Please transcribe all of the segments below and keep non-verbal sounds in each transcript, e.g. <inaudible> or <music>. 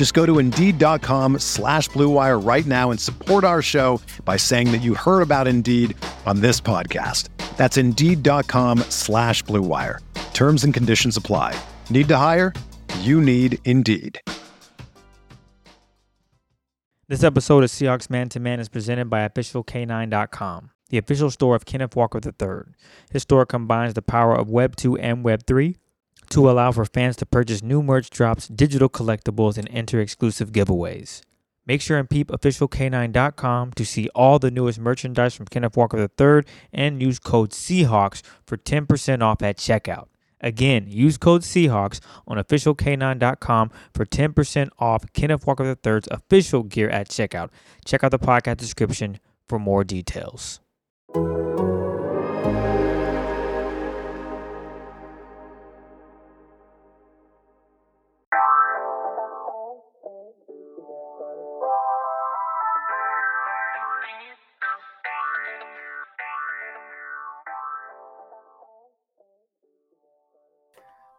Just go to Indeed.com slash BlueWire right now and support our show by saying that you heard about Indeed on this podcast. That's Indeed.com slash BlueWire. Terms and conditions apply. Need to hire? You need Indeed. This episode of Seahawks Man to Man is presented by OfficialK9.com, the official store of Kenneth Walker III. His store combines the power of Web 2 and Web 3 to allow for fans to purchase new merch drops, digital collectibles, and enter exclusive giveaways. Make sure and peep officialk9.com to see all the newest merchandise from Kenneth Walker III and use code Seahawks for 10% off at checkout. Again, use code Seahawks on officialk9.com for 10% off Kenneth Walker III's official gear at checkout. Check out the podcast description for more details.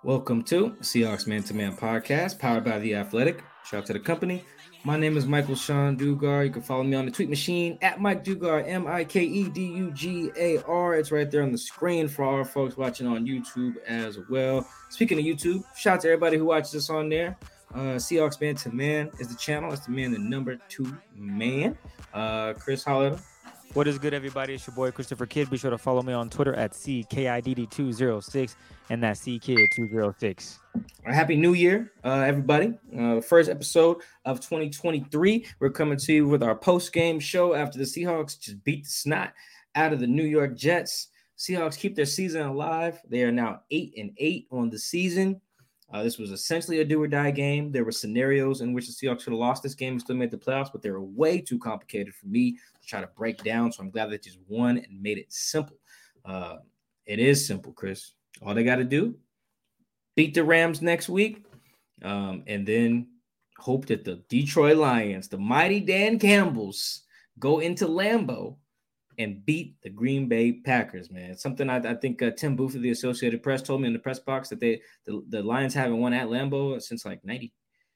Welcome to Seahawks Man to Man podcast, powered by The Athletic. Shout out to the company. My name is Michael-Shawn Dugar. You can follow me on the tweet machine at Mike Dugar, M I K E D U G A R. It's right there on the screen for our folks watching on YouTube as well. Speaking of YouTube, shout out to everybody who watches us on there. Uh, Seahawks Man to Man is the channel. It's the man, the number two man. Uh, Chris Holler. What is good, everybody? It's your boy Christopher Kidd. Be sure to follow me on Twitter at CKIDD206 and that's CKid206. Happy New Year, uh, everybody. Uh, first episode of 2023. We're coming to you with our post game show after the Seahawks just beat the snot out of the New York Jets. Seahawks keep their season alive. They are now 8 and 8 on the season. Uh, this was essentially a do or die game. There were scenarios in which the Seahawks could have lost this game and still made the playoffs, but they were way too complicated for me to try to break down. So I'm glad they just won and made it simple. Uh, it is simple, Chris. All they got to do, beat the Rams next week, um, and then hope that the Detroit Lions, the mighty Dan Campbells, go into Lambeau and beat the Green Bay Packers, man. Something I, I think uh, Tim Booth of the Associated Press told me in the press box that they the, the Lions haven't won at Lambeau since like 90.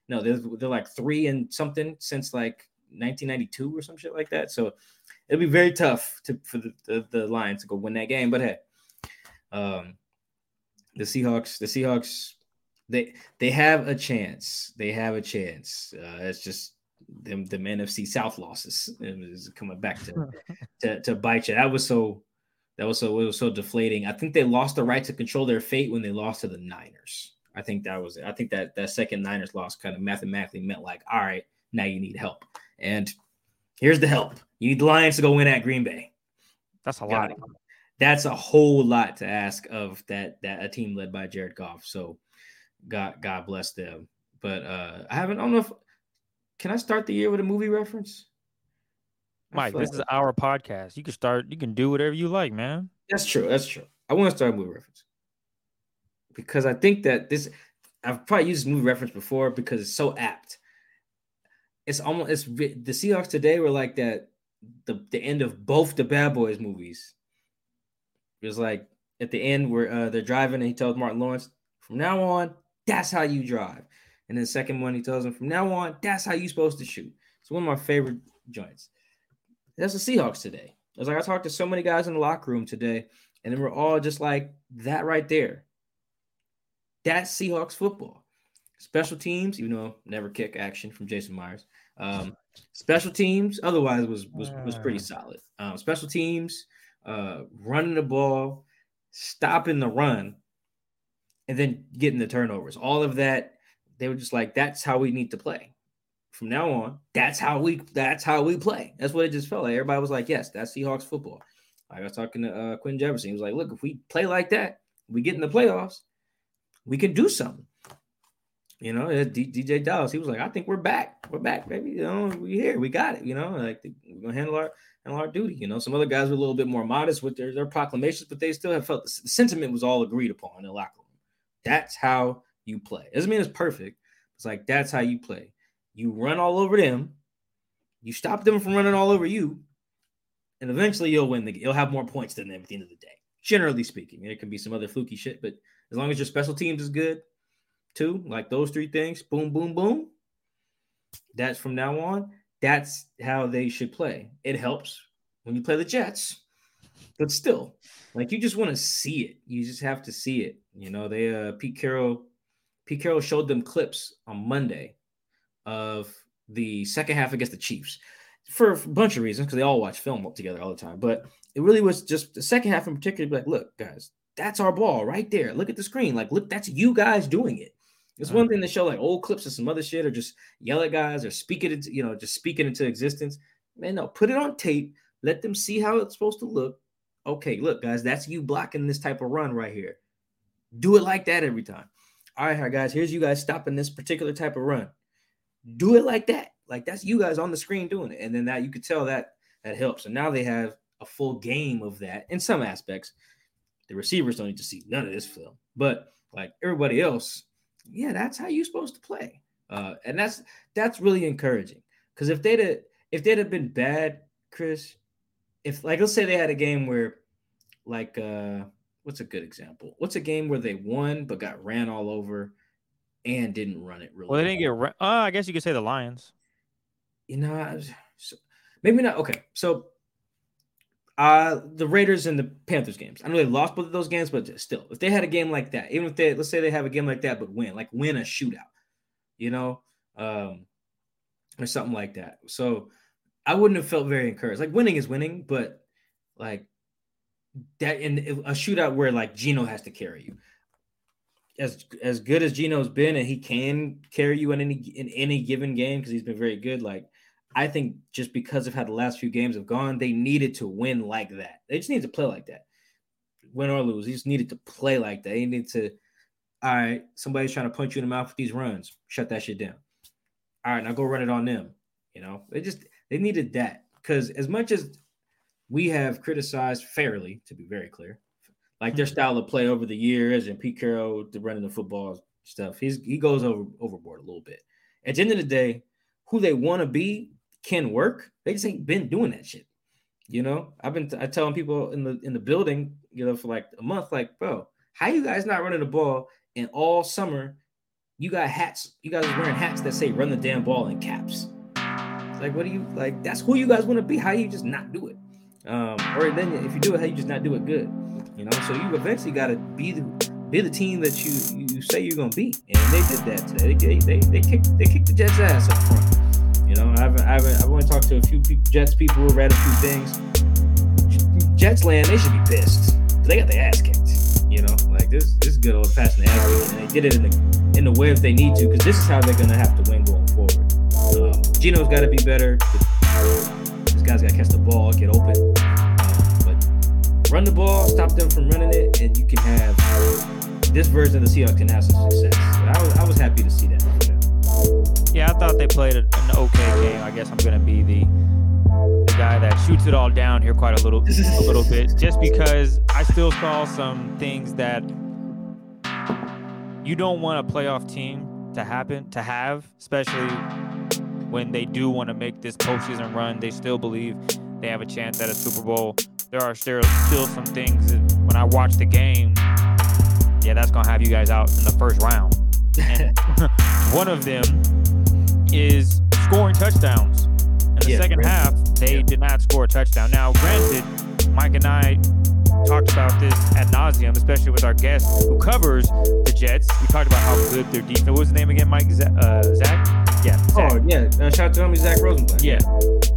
No, they're, they're like three and something since like 1992 or some shit like that. So it'll be very tough to, for the, the, the Lions to go win that game. But hey, um, the Seahawks, the Seahawks, they they have a chance. They have a chance. Uh, it's just them the NFC South losses is coming back to, <laughs> to to bite you. That was so that was so it was so deflating. I think they lost the right to control their fate when they lost to the Niners. I think that was it. I think that that second Niners loss kind of mathematically meant like, all right, now you need help. And here's the help. You need the Lions to go win at Green Bay. That's a lot. That's a whole lot to ask of that that a team led by Jared Goff. So God God bless them. But uh I haven't I don't know if can I start the year with a movie reference? Mike, this like is our podcast. You can start, you can do whatever you like, man. That's true. That's true. I want to start a movie reference because I think that this I've probably used movie reference before because it's so apt. It's almost it's the Seahawks today were like that the the end of both the Bad Boys movies. It was like at the end where uh, they're driving and he tells Martin Lawrence, from now on, that's how you drive. And then the second one, he tells him, from now on, that's how you're supposed to shoot. It's one of my favorite joints. That's the Seahawks today. It was like I talked to so many guys in the locker room today, and then we're all just like that right there. That's Seahawks football. Special teams, even though never kick action from Jason Myers. Um, special teams, otherwise was was was pretty solid. Um, special teams, uh, running the ball, stopping the run, and then getting the turnovers. All of that, they were just like, that's how we need to play. From now on, that's how we that's how we play. That's what it just felt like. Everybody was like, yes, that's Seahawks football. I was talking to uh, Quinn Jefferson. He was like, look, if we play like that, we get in the playoffs, we can do something. You know, DeeJay Dallas, he was like, I think we're back. We're back, baby. You know, we here. We got it. You know, like we're gonna handle our handle our duty. You know, some other guys were a little bit more modest with their, their proclamations, but they still have felt the sentiment was all agreed upon in the locker room. That's how you play. Doesn't mean it's perfect. It's like that's how you play. You run all over them, you stop them from running all over you, and eventually you'll win the game. you'll have more points than them at the end of the day. Generally speaking, there can be some other fluky shit, but as long as your special teams is good, too, like those three things, boom, boom, boom. That's from now on. That's how they should play. It helps when you play the Jets, but still, like you just want to see it. You just have to see it. You know, they uh Pete Carroll, Pete Carroll showed them clips on Monday of the second half against the Chiefs for a bunch of reasons because they all watch film together all the time. But it really was just the second half in particular. Like, look, guys, that's our ball right there. Look at the screen. Like, look, that's you guys doing it. It's one mm. thing to show like old clips of some other shit or just yell at guys or speak it into, you know, just speak it into existence. Man, no, put it on tape. Let them see how it's supposed to look. Okay, look, guys, that's you blocking this type of run right here. Do it like that every time. All right, guys, here's you guys stopping this particular type of run. Do it like that. Like that's you guys on the screen doing it. And then that you could tell that that helps. And now they have a full game of that in some aspects. The receivers don't need to see none of this film, but like everybody else, yeah, that's how you're supposed to play. Uh, and that's that's really encouraging because if they'd have, if they'd have been bad, Chris, if like let's say they had a game where like uh what's a good example? What's a game where they won but got ran all over and didn't run it really? Well, they didn't get. Ra- uh, I guess you could say the Lions. You know, maybe not. Okay, so uh, the Raiders and the Panthers games. I know they lost both of those games, but still, if they had a game like that, even if they let's say they have a game like that, but win, like win a shootout, you know, um, or something like that. So I wouldn't have felt very encouraged. Like winning is winning, but like that in a shootout where like Geno has to carry you. As as good as Geno's been, and he can carry you in any in any given game because he's been very good. Like I think just because of how the last few games have gone, they needed to win like that. They just need to play like that. Win or lose, they just needed to play like that. They needed to, all right, somebody's trying to punch you in the mouth with these runs. Shut that shit down. All right, now go run it on them. You know, they just they needed that. Because as much as we have criticized fairly, to be very clear, like their mm-hmm. style of play over the years and Pete Carroll the running the football stuff, he's he goes over overboard a little bit. At the end of the day, who they want to be can work. They just ain't been doing that shit. You know, I've been t- I telling people in the in the building, you know, for like a month, like, bro, how you guys not running the ball and all summer you got hats, you guys are wearing hats that say run the damn ball in caps. It's like, what do you like? That's who you guys want to be. How you just not do it? Um, or then if you do it, how you just not do it good? You know, so you eventually got to be the be the team that you you say you're gonna be, and they did that today. They they they they kicked they kicked the Jets ass up front. You know, I haven't, I haven't, I've only talked to a few people, Jets people, read a few things. Jets land, they should be pissed. They got their ass kicked. You know, like this, this is good old fashioned ass and they did it in the in the way if they need to, because this is how they're gonna have to win going forward. Um, Geno's got to be better. Guy's got to catch the ball, get open. Uh, but run the ball, stop them from running it, and you can have this version of the Seahawks can have some success. I was, I was happy to see that. Yeah, I thought they played an okay game. I guess I'm gonna be the, the guy that shoots it all down here quite a little a little bit, just because I still saw some things that you don't want a playoff team to happen to have, especially when they do want to make this postseason run. They still believe they have a chance at a Super Bowl. There are still still some things when I watch the game. Yeah, that's gonna have you guys out in the first round. <laughs> One of them is scoring touchdowns. In the yeah, second half, they yeah. did not score a touchdown. Now, granted, Mike and I talked about this at nauseum, especially with our guest who covers the Jets. We talked about how good their defense. What was the name again, Mike? Z- uh, Zack? Yeah. Zack. Oh yeah. Uh, shout out to him, Zack Rosenblatt. Yeah.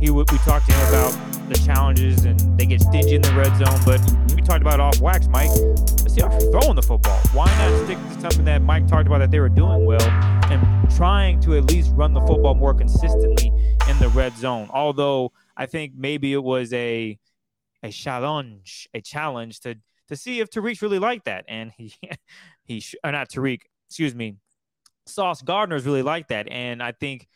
He we talked to him about the challenges and they get stingy in the red zone, but we talked about off wax, Mike. The Seahawks are throwing the football. Why not stick to something that Mike talked about that they were doing well and trying to at least run the football more consistently in the red zone? Although I think maybe it was a a challenge, a challenge to to see if Tariq really liked that, and he <laughs> he or not Tariq, excuse me, Sauce Gardner's really like that, and I think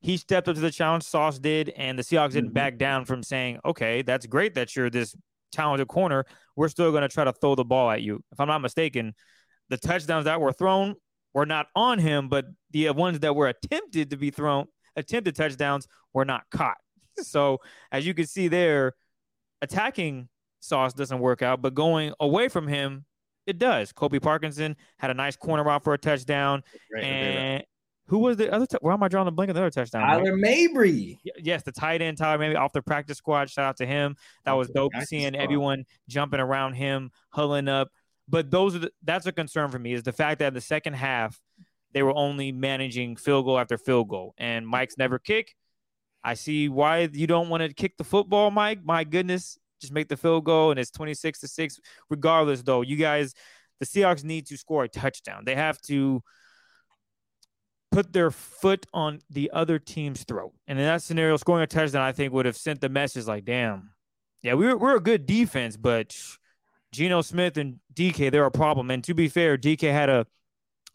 he stepped up to the challenge. Sauce did, and the Seahawks didn't mm-hmm. back down from saying, "Okay, that's great that you're this talented corner. We're still going to try to throw the ball at you." If I'm not mistaken, the touchdowns that were thrown were not on him, but the ones that were attempted to be thrown, attempted touchdowns, were not caught. <laughs> So as you can see there, attacking Sauce doesn't work out, but going away from him, it does. Colby Parkinson had a nice corner route for a touchdown, right, and right. who was the other? T- where am I drawing the blank on the other touchdown? Tyler right? Mabry. Yes, the tight end Tyler Mabry off the practice squad. Shout out to him. That was dope seeing squad. everyone jumping around him, hulling up. But those are the, that's a concern for me is the fact that in the second half they were only managing field goal after field goal, and Mike's never kick. I see why you don't want to kick the football, Mike. My goodness, just make the field goal and it's 26 to 6 regardless though you guys the Seahawks need to score a touchdown. They have to put their foot on the other team's throat. And in that scenario scoring a touchdown I think would have sent the message like damn. Yeah we're, we're a good defense but Geno Smith and DK they're a problem. And to be fair DK had a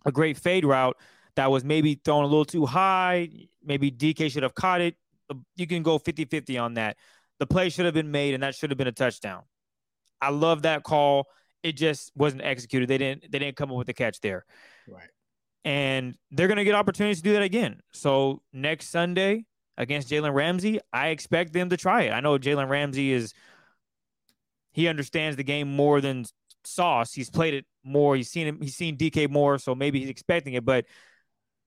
a great fade route that was maybe thrown a little too high. Maybe DK should have caught it you can go 50-50 on that the play should have been made, and that should have been a touchdown. I love that call. It just wasn't executed. They didn't. They didn't come up with the catch there. Right. And they're going to get opportunities to do that again. So next Sunday against Jalen Ramsey, I expect them to try it. I know Jalen Ramsey is. He understands the game more than Sauce. He's played it more. He's seen him. He's seen DK more, so maybe he's expecting it. But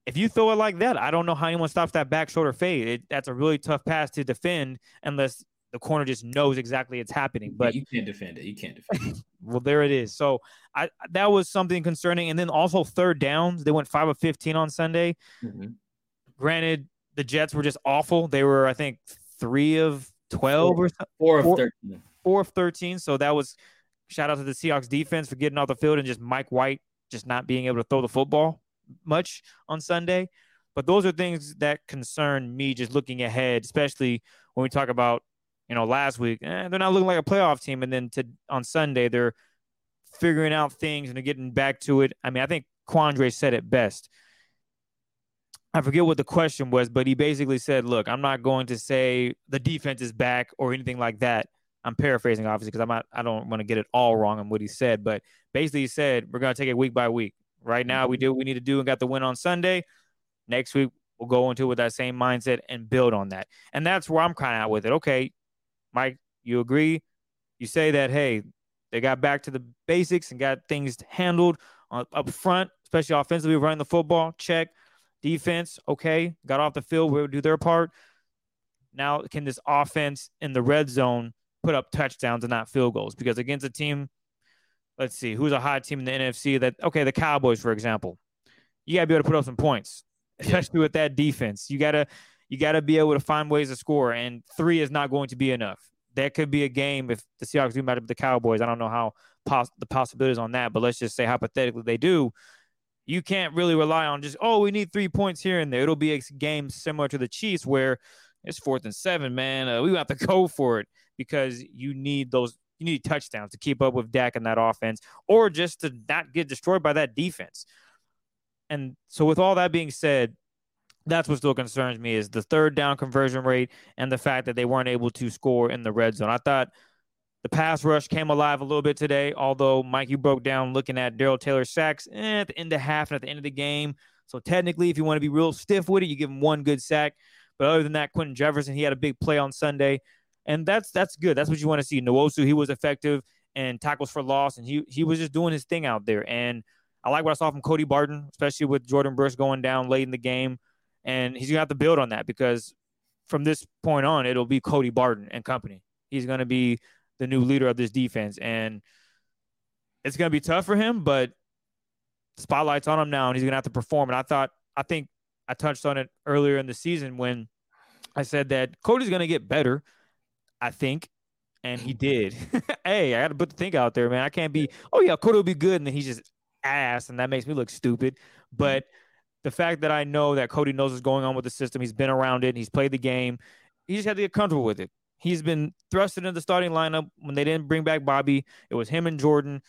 if you throw it like that, I don't know how anyone stops that back shoulder fade. It, that's a really tough pass to defend unless the corner just knows exactly it's happening. But you can't defend it. You can't defend it. <laughs> well, there it is. So I that was something concerning. And then also third downs. They went five of fifteen on Sunday. Mm-hmm. Granted, the Jets were just awful. They were, I think, three of twelve four, or four of four, thirteen. Four of thirteen. So that was shout out to the Seahawks defense for getting off the field and just Mike White just not being able to throw the football much on Sunday. But those are things that concern me just looking ahead, especially when we talk about you know, last week, eh, they're not looking like a playoff team. And then to on Sunday, they're figuring out things and they're getting back to it. I mean, I think Quandre said it best. I forget what the question was, but he basically said, "Look, I'm not going to say the defense is back or anything like that." I'm paraphrasing, obviously, because I'm not. I don't want to get it all wrong on what he said, but basically, he said we're going to take it week by week. Right now, we mm-hmm. do what we need to do and got the win on Sunday. Next week, we'll go into it with that same mindset and build on that. And that's where I'm kind of at with it. Okay, Mike, you agree? You say that, hey, they got back to the basics and got things handled up front, especially offensively, running the football. Check. Defense, okay, got off the field, We'll do their part. Now, can this offense in the red zone put up touchdowns and not field goals? Because against a team, let's see, who's a hot team in the NFC that, okay, the Cowboys, for example, you got to be able to put up some points, especially with that defense. You got to you got to be able to find ways to score, and three is not going to be enough. That could be a game if the Seahawks do match up with the Cowboys. I don't know how pos- the possibilities on that, but let's just say hypothetically they do. You can't really rely on just oh we need three points here and there. It'll be a game similar to the Chiefs where it's fourth and seven, man. Uh, we have to <laughs> go for it because you need those you need touchdowns to keep up with Dak and that offense, or just to not get destroyed by that defense. And so, with all that being said, that's what still concerns me is the third down conversion rate and the fact that they weren't able to score in the red zone. I thought the pass rush came alive a little bit today, although Mike, you broke down looking at Darrell Taylor sacks eh, at the end of half and at the end of the game. So technically, if you want to be real stiff with it, you give him one good sack. But other than that, Quinton Jefferson, he had a big play on Sunday. And that's that's good. That's what you want to see. Nwosu, he was effective and tackles for loss, and he he was just doing his thing out there. And I like what I saw from Cody Barton, especially with Jordyn Brooks going down late in the game and he's gonna have to build on that because from this point on, it'll be Cody Barton and company. He's gonna be the new leader of this defense, and it's gonna be tough for him, but spotlight's on him now, and he's gonna have to perform. And I thought, I think I touched on it earlier in the season when I said that Cody's gonna get better. I think, and he <laughs> did. <laughs> hey, I got to put the thing out there, man. I can't be, oh yeah, Cody will be good, and then he's just ass, and that makes me look stupid. But the fact that I know that Cody knows what's going on with the system, he's been around it, he's played the game, he just had to get comfortable with it. He's been thrusted into the starting lineup when they didn't bring back Bobby. It was him and Jordyn,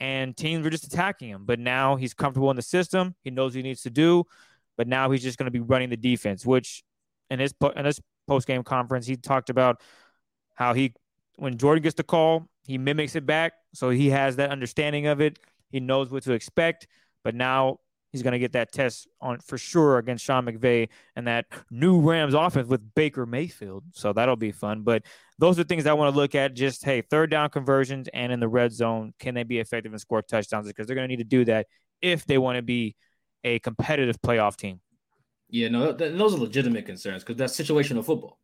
and teams were just attacking him. But now he's comfortable in the system. He knows what he needs to do. But now he's just going to be running the defense, which in his in his post game conference he talked about how he when Jordyn gets the call he mimics it back, so he has that understanding of it. He knows what to expect. But now he's going to get that test on for sure against Sean McVay and that new Rams offense with Baker Mayfield. So that'll be fun. But those are things I want to look at. Just hey, third down conversions and in the red zone, can they be effective and score touchdowns? Because they're going to need to do that if they want to be a competitive playoff team. Yeah, no, th- those are legitimate concerns because that's situational football.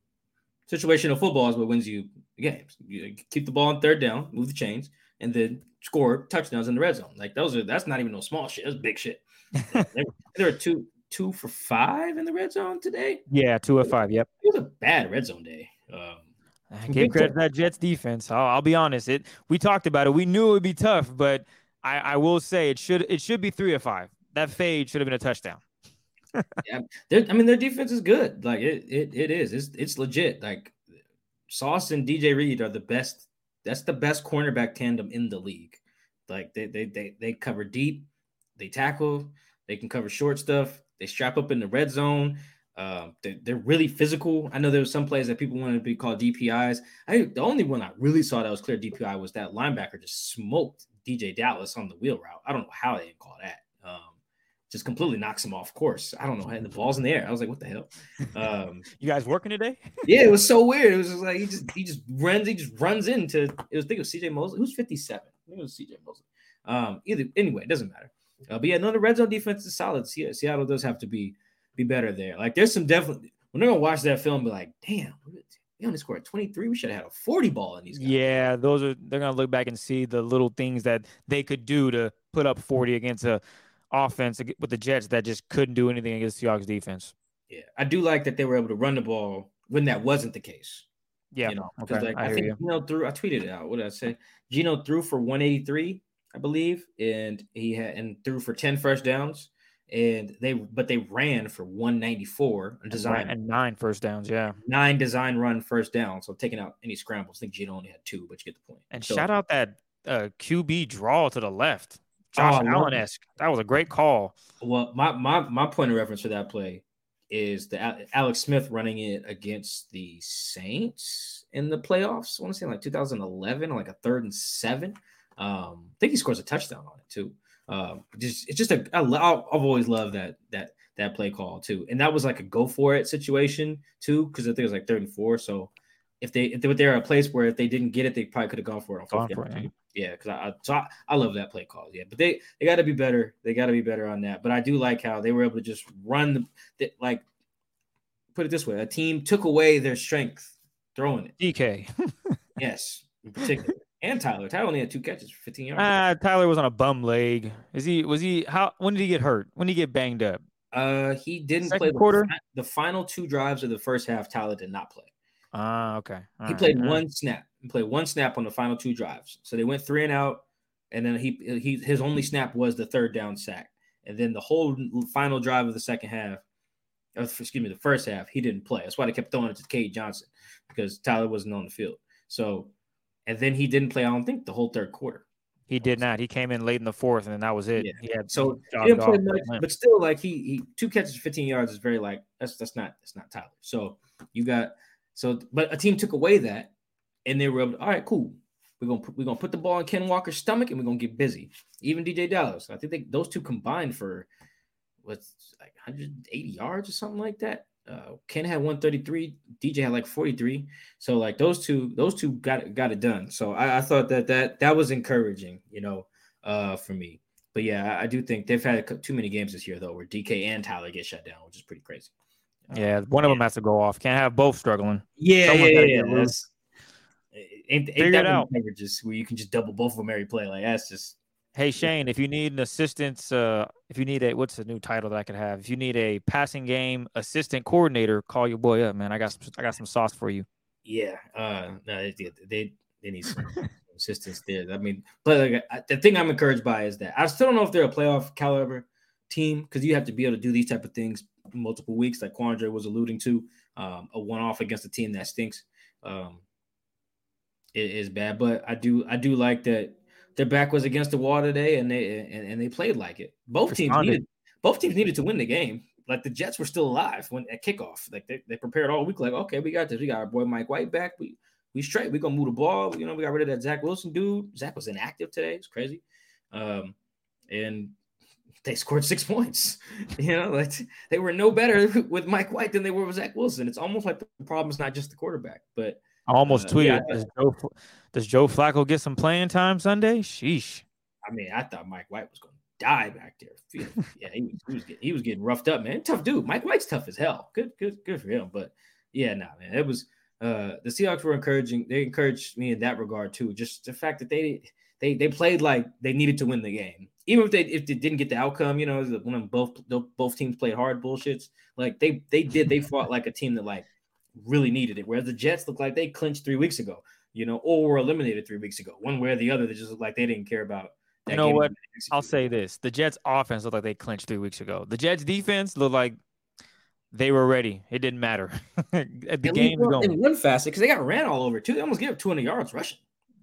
Situational football is what wins you games. You keep the ball on third down, move the chains, and then score touchdowns in the red zone. Like those are that's not even no small shit. That's big shit. <laughs> there are two two for five in the red zone today. Yeah, two of five. Yep. It was a bad red zone day. Um, I give credit to that Jets defense. I'll, I'll, be honest. It we talked about it. We knew it would be tough, but I, I will say it should it should be three or five. That fade should have been a touchdown. Yeah, I mean their defense is good. Like it, it it is. It's it's legit. Like Sauce and DJ Reed are the best. That's the best cornerback tandem in the league. Like they they they they cover deep. They tackle. They can cover short stuff. They strap up in the red zone. Uh, they're, they're, really physical. I know there was some plays that people wanted to be called DPIs. I the only one I really saw that was clear DPI was that linebacker just smoked DeeJay Dallas on the wheel route. I don't know how they didn't call that. Just completely knocks him off course. I don't know. The ball's in the air. I was like, what the hell? Um, <laughs> you guys working today? <laughs> yeah, it was so weird. It was just like he just he just runs, he just runs into it was I think it was CJ Mosley. Who's 57? I think it was CJ Mosley. Um, either anyway, it doesn't matter. Uh, but yeah, no, the red zone defense is solid. Seattle does have to be be better there. Like there's some definitely when they're gonna watch that film, be like, damn, we only scored 23. We should have had a 40 ball in these. Guys. Yeah, those are they're gonna look back and see the little things that they could do to put up 40 against a offense with the Jets that just couldn't do anything against the Seahawks defense. Yeah, I do like that they were able to run the ball when that wasn't the case. Yeah, you know, okay. like I, I think you. Geno threw. I tweeted it out. What did I say? Geno threw for 183 I believe, and he had and threw for 10 first downs. And they but they ran for 194 design and nine first downs, yeah. Nine design run first downs. So taking out any scrambles. I think Geno only had two, but you get the point. And so, shout out that uh, QB draw to the left. Josh oh, Allen esque. That was a great call. Well, my my my point of reference for that play is the Alex Smith running it against the Saints in the playoffs. I want to say like 2011, like a third and seven. Um, I think he scores a touchdown on it too. Um, just it's just a I, I've always loved that that that play call too, and that was like a go for it situation too, because I think it was like third and four. So if they if they were there a place where if they didn't get it, they probably could have gone for it on for it, yeah. because I, I so I, I love that play call. Yeah, but they they got to be better. They got to be better on that. But I do like how they were able to just run the, the like put it this way: a team took away their strength throwing it. DK. <laughs> yes, in particular and Tyler. Tyler only had two catches for 15 yards. Ah, uh, Tyler was on a bum leg. Is he? Was he? How? When did he get hurt? When did he get banged up? Uh, he didn't Second play the, quarter. The final two drives of the first half, Tyler did not play. Ah, uh, okay. All he right, played one right. snap. He played one snap on the final two drives. So they went three and out, and then he he his only snap was the third down sack, and then the whole final drive of the second half. Excuse me, the first half, he didn't play. That's why they kept throwing it to Cade Johnson because Tyler wasn't on the field. So and then he didn't play. I don't think the whole third quarter. He did not. He came in late in the fourth, and then that was it. Yeah. He had so he didn't play much, but still, like he he two catches, fifteen yards is very like that's that's not that's not Tyler. So you got so, but a team took away that, and they were able to, all right, cool. We're gonna put, we're gonna put the ball in Ken Walker's stomach, and we're gonna get busy. Even DeeJay Dallas, I think they, those two combined for what's like 180 yards or something like that uh, Ken had 133, DeeJay had like 43. So like those two, those two got got it done. So I, I thought that that that was encouraging, you know, uh, for me. But yeah, I, I, do think they've had too many games this year though, where DK and Tyler get shut down, which is pretty crazy. Yeah, one of them has to go off. Can't have both struggling. Yeah, Someone yeah, yeah. yeah. Ain't, ain't that out. Just where you can just double both of them every play. Like that's just Hey Shane, if you need an assistance, uh, if you need a what's the new title that I could have? If you need a passing game assistant coordinator, call your boy up, man. I got some, I got some sauce for you. Yeah, uh, no, they, they they need some assistance there. I mean, but like, I, the thing I'm encouraged by is that I still don't know if they're a playoff caliber team because you have to be able to do these type of things multiple weeks, like Quandre was alluding to. Um, a one off against a team that stinks um, it is bad, but I do I do like that their back was against the wall today, and they and, and they played like it. Both teams needed both teams needed to win the game. Like the Jets were still alive when at kickoff. Like they, they prepared all week. Like okay, we got this. We got our boy Mike White back. We we straight. We gonna move the ball. You know, we got rid of that Zach Wilson dude. Zach was inactive today. It's crazy. Um, and they scored six points. <laughs> You know, like they were no better <laughs> with Mike White than they were with Zach Wilson. It's almost like the problem is not just the quarterback, but I almost uh, tweeted, yeah, does, Joe, does Joe Flacco get some playing time Sunday? Sheesh. I mean, I thought Mike White was going to die back there. <laughs> Yeah, he was, he was, getting, he was getting roughed up, man. Tough dude. Mike White's tough as hell. Good, good, good for him. But yeah, nah, man, it was uh the Seahawks were encouraging. They encouraged me in that regard too. Just the fact that they they they played like they needed to win the game, even if they if they didn't get the outcome. You know, when both both teams played hard bullshits. Like they they did. They fought like a team that like really needed it. Whereas the Jets look like they clinched three weeks ago. You know, or were eliminated three weeks ago. One way or the other, they just look like they didn't care about. you know what? I'll say this: the Jets' offense looked like they clinched three weeks ago. The Jets' defense looked like they were ready. It didn't matter. <laughs> the game going. And run fast because they got ran all over too. They almost gave up 200 yards rushing.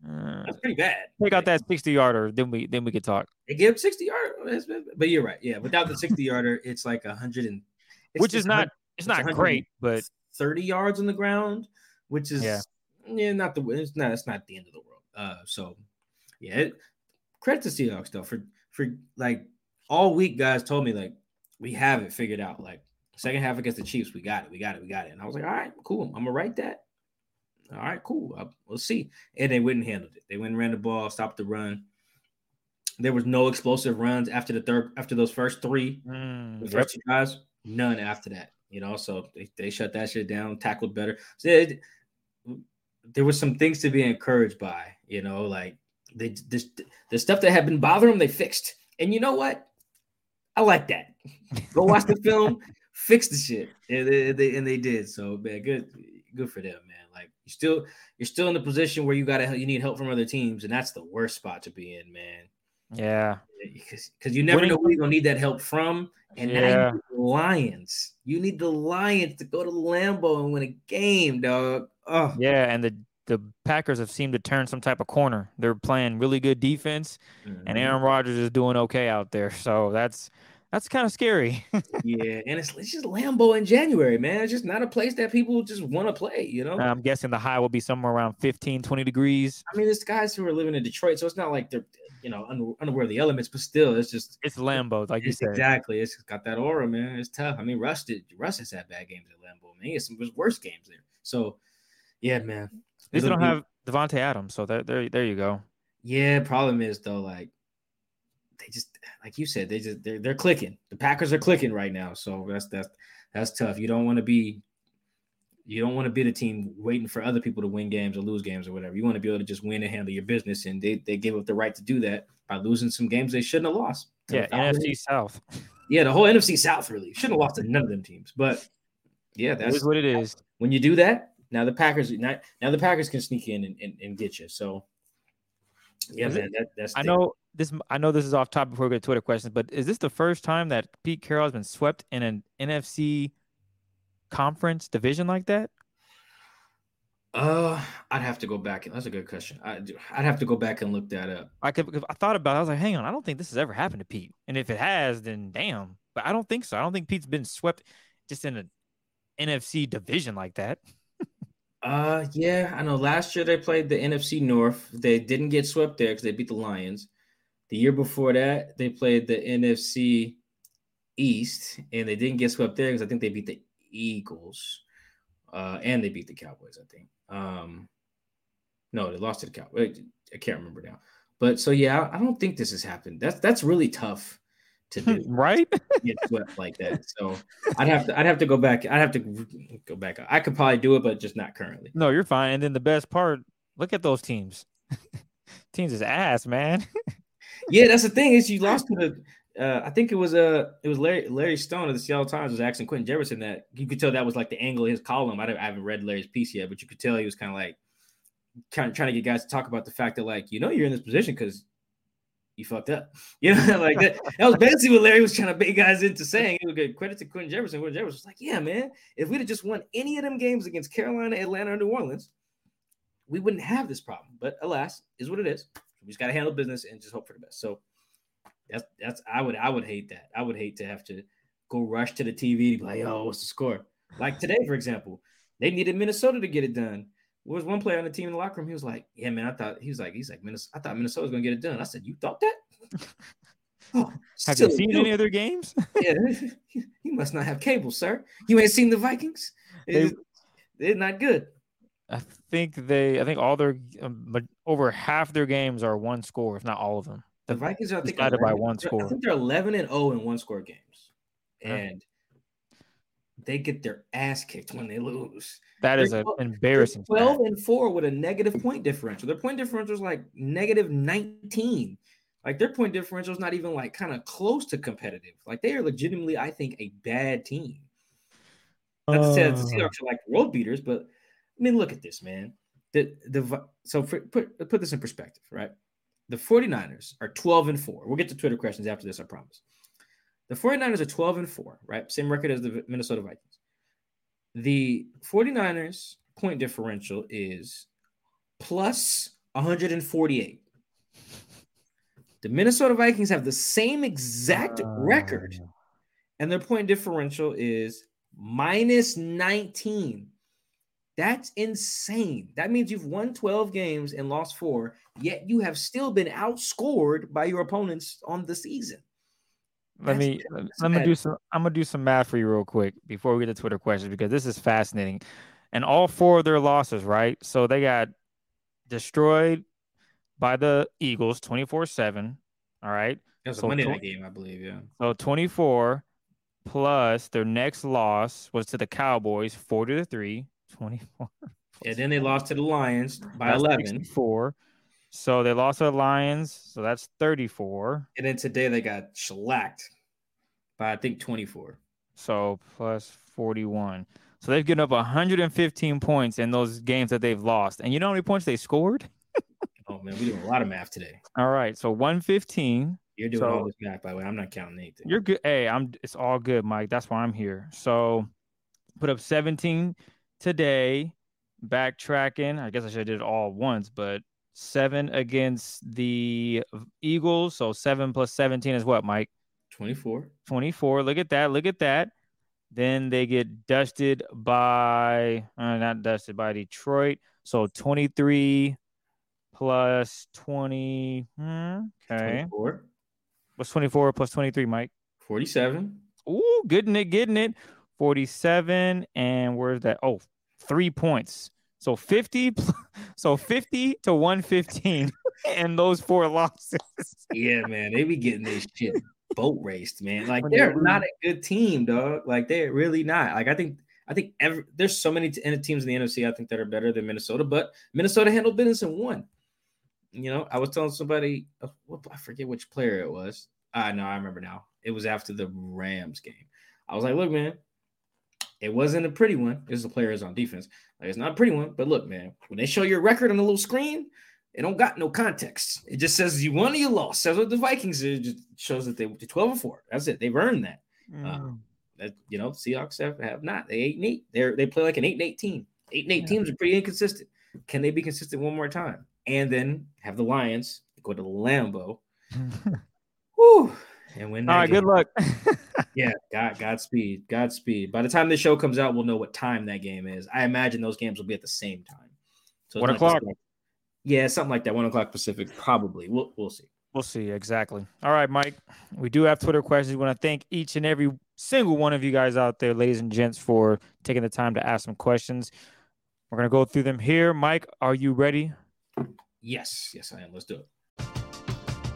Uh, That's pretty bad. Take out that 60 yarder, then we then we could talk. They gave 60 yards, but you're right. Yeah, without the 60 yarder, it's like a hundred and which is not it's not great, but 30 yards on the ground, which is yeah, yeah not the it's not it's not the end of the world. Uh, so yeah, it, credit to Seahawks though for for like all week, guys told me like we have it figured out. Like second half against the Chiefs, we got it, we got it, we got it. And I was like, all right, cool. I'm gonna write that all right, cool. Uh, we'll see. And they wouldn't handle it. They went and ran the ball, stopped the run. There was no explosive runs after the third, after those first three, mm, the first yep. two none after that. You know, so they, they shut that shit down, tackled better. So it, there was some things to be encouraged by. You know, like they this the stuff that had been bothering them, they fixed. And you know what? I like that. Go watch the film, <laughs> fix the shit, and they, they, and they did. So man, good good for them, man. Like you still you're still in the position where you gotta you need help from other teams, and that's the worst spot to be in, man. Yeah, because you never know who you're gonna need that help from. And yeah. the Lions, you need the Lions to go to Lambeau and win a game, dog. Oh yeah, and the the Packers have seemed to turn some type of corner. They're playing really good defense, mm-hmm. and Aaron Rodgers is doing okay out there. <laughs> So that's that's kind of scary. yeah, and it's, it's just Lambeau in January, man. It's just not a place that people just want to play, you know? I'm guessing the high will be somewhere around 15, 20 degrees. I mean, it's guys who are living in Detroit, so it's not like they're, you know, unaware of the elements, but still, it's just. It's Lambeau, like you said. Exactly. It's got that aura, man. It's tough. I mean, Russ, did, Russ has had bad games at Lambeau, man. He has some worse games there. So, yeah, man. At least they don't be... have Davante Adams, so there, there, there you go. Yeah, problem is, though, like, they just like you said, they just they're, they're clicking. The Packers are clicking right now, so that's that's that's tough. You don't want to be you don't want to be the team waiting for other people to win games or lose games or whatever. You want to be able to just win and handle your business, and they they gave up the right to do that by losing some games they shouldn't have lost. Yeah, NFC South. Yeah, the whole NFC South really shouldn't have lost to none of them teams, but yeah, that's what it is. When you do that, now the Packers now, now the Packers can sneak in and, and, and get you. So yeah, man, that, that's I know this I know this is off topic before we get to Twitter questions, but is this the first time that Pete Carroll has been swept in an NFC conference division like that? Uh, I'd have to go back. That's a good question. I, would have to go back and look that up. I could. I thought about. it. I was like, hang on. I don't think this has ever happened to Pete. And if it has, then damn. But I don't think so. I don't think Pete's been swept just in an NFC division like that. Uh, yeah. I know. Last year they played the NFC North. They didn't get swept there because they beat the Lions. The year before that, they played the NFC East, and they didn't get swept there because I think they beat the Eagles, uh, and they beat the Cowboys. I think. Um, no, they lost to the Cowboys. I can't remember now. But so yeah, I don't think this has happened. That's that's really tough to <laughs> do, right? get swept like that. So I'd have to I'd have to go back. I'd have to go back. I could probably do it, but just not currently. No, you're fine. And then the best part, look at those teams. <laughs> teams is ass, man <laughs> yeah, that's the thing is you lost to the. Uh, I think it was uh it was Larry Larry Stone of the Seattle Times was asking Quinton Jefferson that you could tell that was like the angle of his column. I, I haven't read Larry's piece yet, but you could tell he was kind of like kind of trying to get guys to talk about the fact that like you know you're in this position because you fucked up. <laughs> You know, like that. That was basically what Larry was trying to bait guys into saying. He would get credit to Quinton Jefferson. Quinton Jefferson was like, yeah, man, if we'd have just won any of them games against Carolina, Atlanta, or New Orleans, we wouldn't have this problem. But alas, is what it is. We just got to handle business and just hope for the best. So that's that's I would I would hate that. I would hate to have to go rush to the TV to be like, oh, what's the score? Like today, for example, they needed Minnesota to get it done. There was one player on the team in the locker room. He was like, "Yeah, man, I thought he was like, he's like, Minnesota, I thought Minnesota was gonna get it done." I said, "You thought that?" <laughs> oh, have you seen any other games? <laughs> yeah, <laughs> you must not have cable, sir. You ain't seen the Vikings. They, they're not good. I think they. I think all their, um, over half their games are one score, if not all of them. The, Vikings are I think decided by one score. I think they're eleven and zero in one score games, and they get their ass kicked when they lose. That is an embarrassing. Twelve and four with a negative point differential. Their point differential is like negative nineteen. Like their point differential is not even like kind of close to competitive. Like they are legitimately, I think, a bad team. Not to say that the uh. Seahawks are like world beaters, but I mean, look at this, man. The the so for, put put this in perspective, right? The 49ers are 12 and 4. We'll get to Twitter questions after this, I promise. The 49ers are 12 and 4, right? Same record as the Minnesota Vikings. The 49ers point differential is plus 148. The Minnesota Vikings have the same exact uh, record, and their point differential is minus 19. That's insane. That means you've won 12 games and lost four, yet you have still been outscored by your opponents on the season. Let me let me do some I'm gonna do some math for you real quick before we get to Twitter questions because this is fascinating. And all four of their losses, right? So they got destroyed by the Eagles 24-7. All right. It was so a Monday night game, I believe, yeah. So 24 plus their next loss was to the Cowboys 40 to 3, 24. And then they lost to the Lions by that's 11. Four. So they lost to the Lions. So that's 34. And then today they got shellacked by, I think, 24. So plus 41. So they've given up 115 points in those games that they've lost. And you know how many points they scored? <laughs> oh, man. We're doing a lot of math today. All right. So 115. You're doing so, all this math, by the way. I'm not counting anything. You're good. Hey, I'm. It's all good, Mike. That's why I'm here. So put up 17 today. Backtracking. I guess I should have did it all once, but seven against the Eagles. So seven plus 17 is what, Mike? 24. 24. Look at that. Look at that. Then they get dusted by, uh, not dusted by Detroit. So 23 plus 20. Hmm, okay. 24. What's 24 plus 23, Mike? 47. Ooh, getting it, getting it. 47. And where's that? Oh, three points. So 50, so 50 to 115 and <laughs> those four losses. yeah, man. They be getting this shit boat raced, man. Like they're not a good team, dog. Like they're really not. Like I think I think every, there's so many teams in the NFC I think that are better than Minnesota, but Minnesota handled business and won. You know, I was telling somebody, uh, I forget which player it was. I uh, know, I remember now. It was after the Rams game. I was like, look, man, it wasn't a pretty one. This is the players on defense. Like, it's not a pretty one, but look, man, when they show your record on the little screen, it don't got no context. It just says you won or you lost. Says what the Vikings it just shows that they were 12 and 4. That's it. They've earned that. Mm. Um, that you know, Seahawks have, have not. They eight and eight. They're they play like an eight and eight team. Eight and eight yeah. teams are pretty inconsistent. Can they be consistent one more time? And then have the Lions go to Lambeau. <laughs> Whew and win. All right, game. good luck. <laughs> yeah, God, Godspeed, Godspeed. By the time the show comes out, we'll know what time that game is. I imagine those games will be at the same time. So one o'clock. yeah, something like that. One o'clock Pacific, probably. We'll we'll see. We'll see exactly. All right, Mike. We do have Twitter questions. We want to thank each and every single one of you guys out there, ladies and gents, for taking the time to ask some questions. We're gonna go through them here. Mike, are you ready? Yes, yes, I am. Let's do it.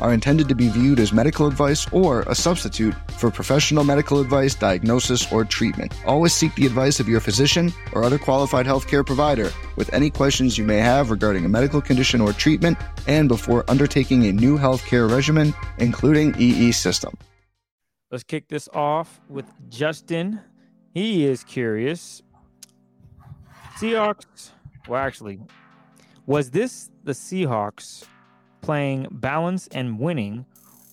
are intended to be viewed as medical advice or a substitute for professional medical advice, diagnosis, or treatment. Always seek the advice of your physician or other qualified healthcare provider with any questions you may have regarding a medical condition or treatment and before undertaking a new healthcare regimen, including EE system. Let's kick this off with Justin. He is curious. Seahawks, well, actually, was this the Seahawks playing balance and winning,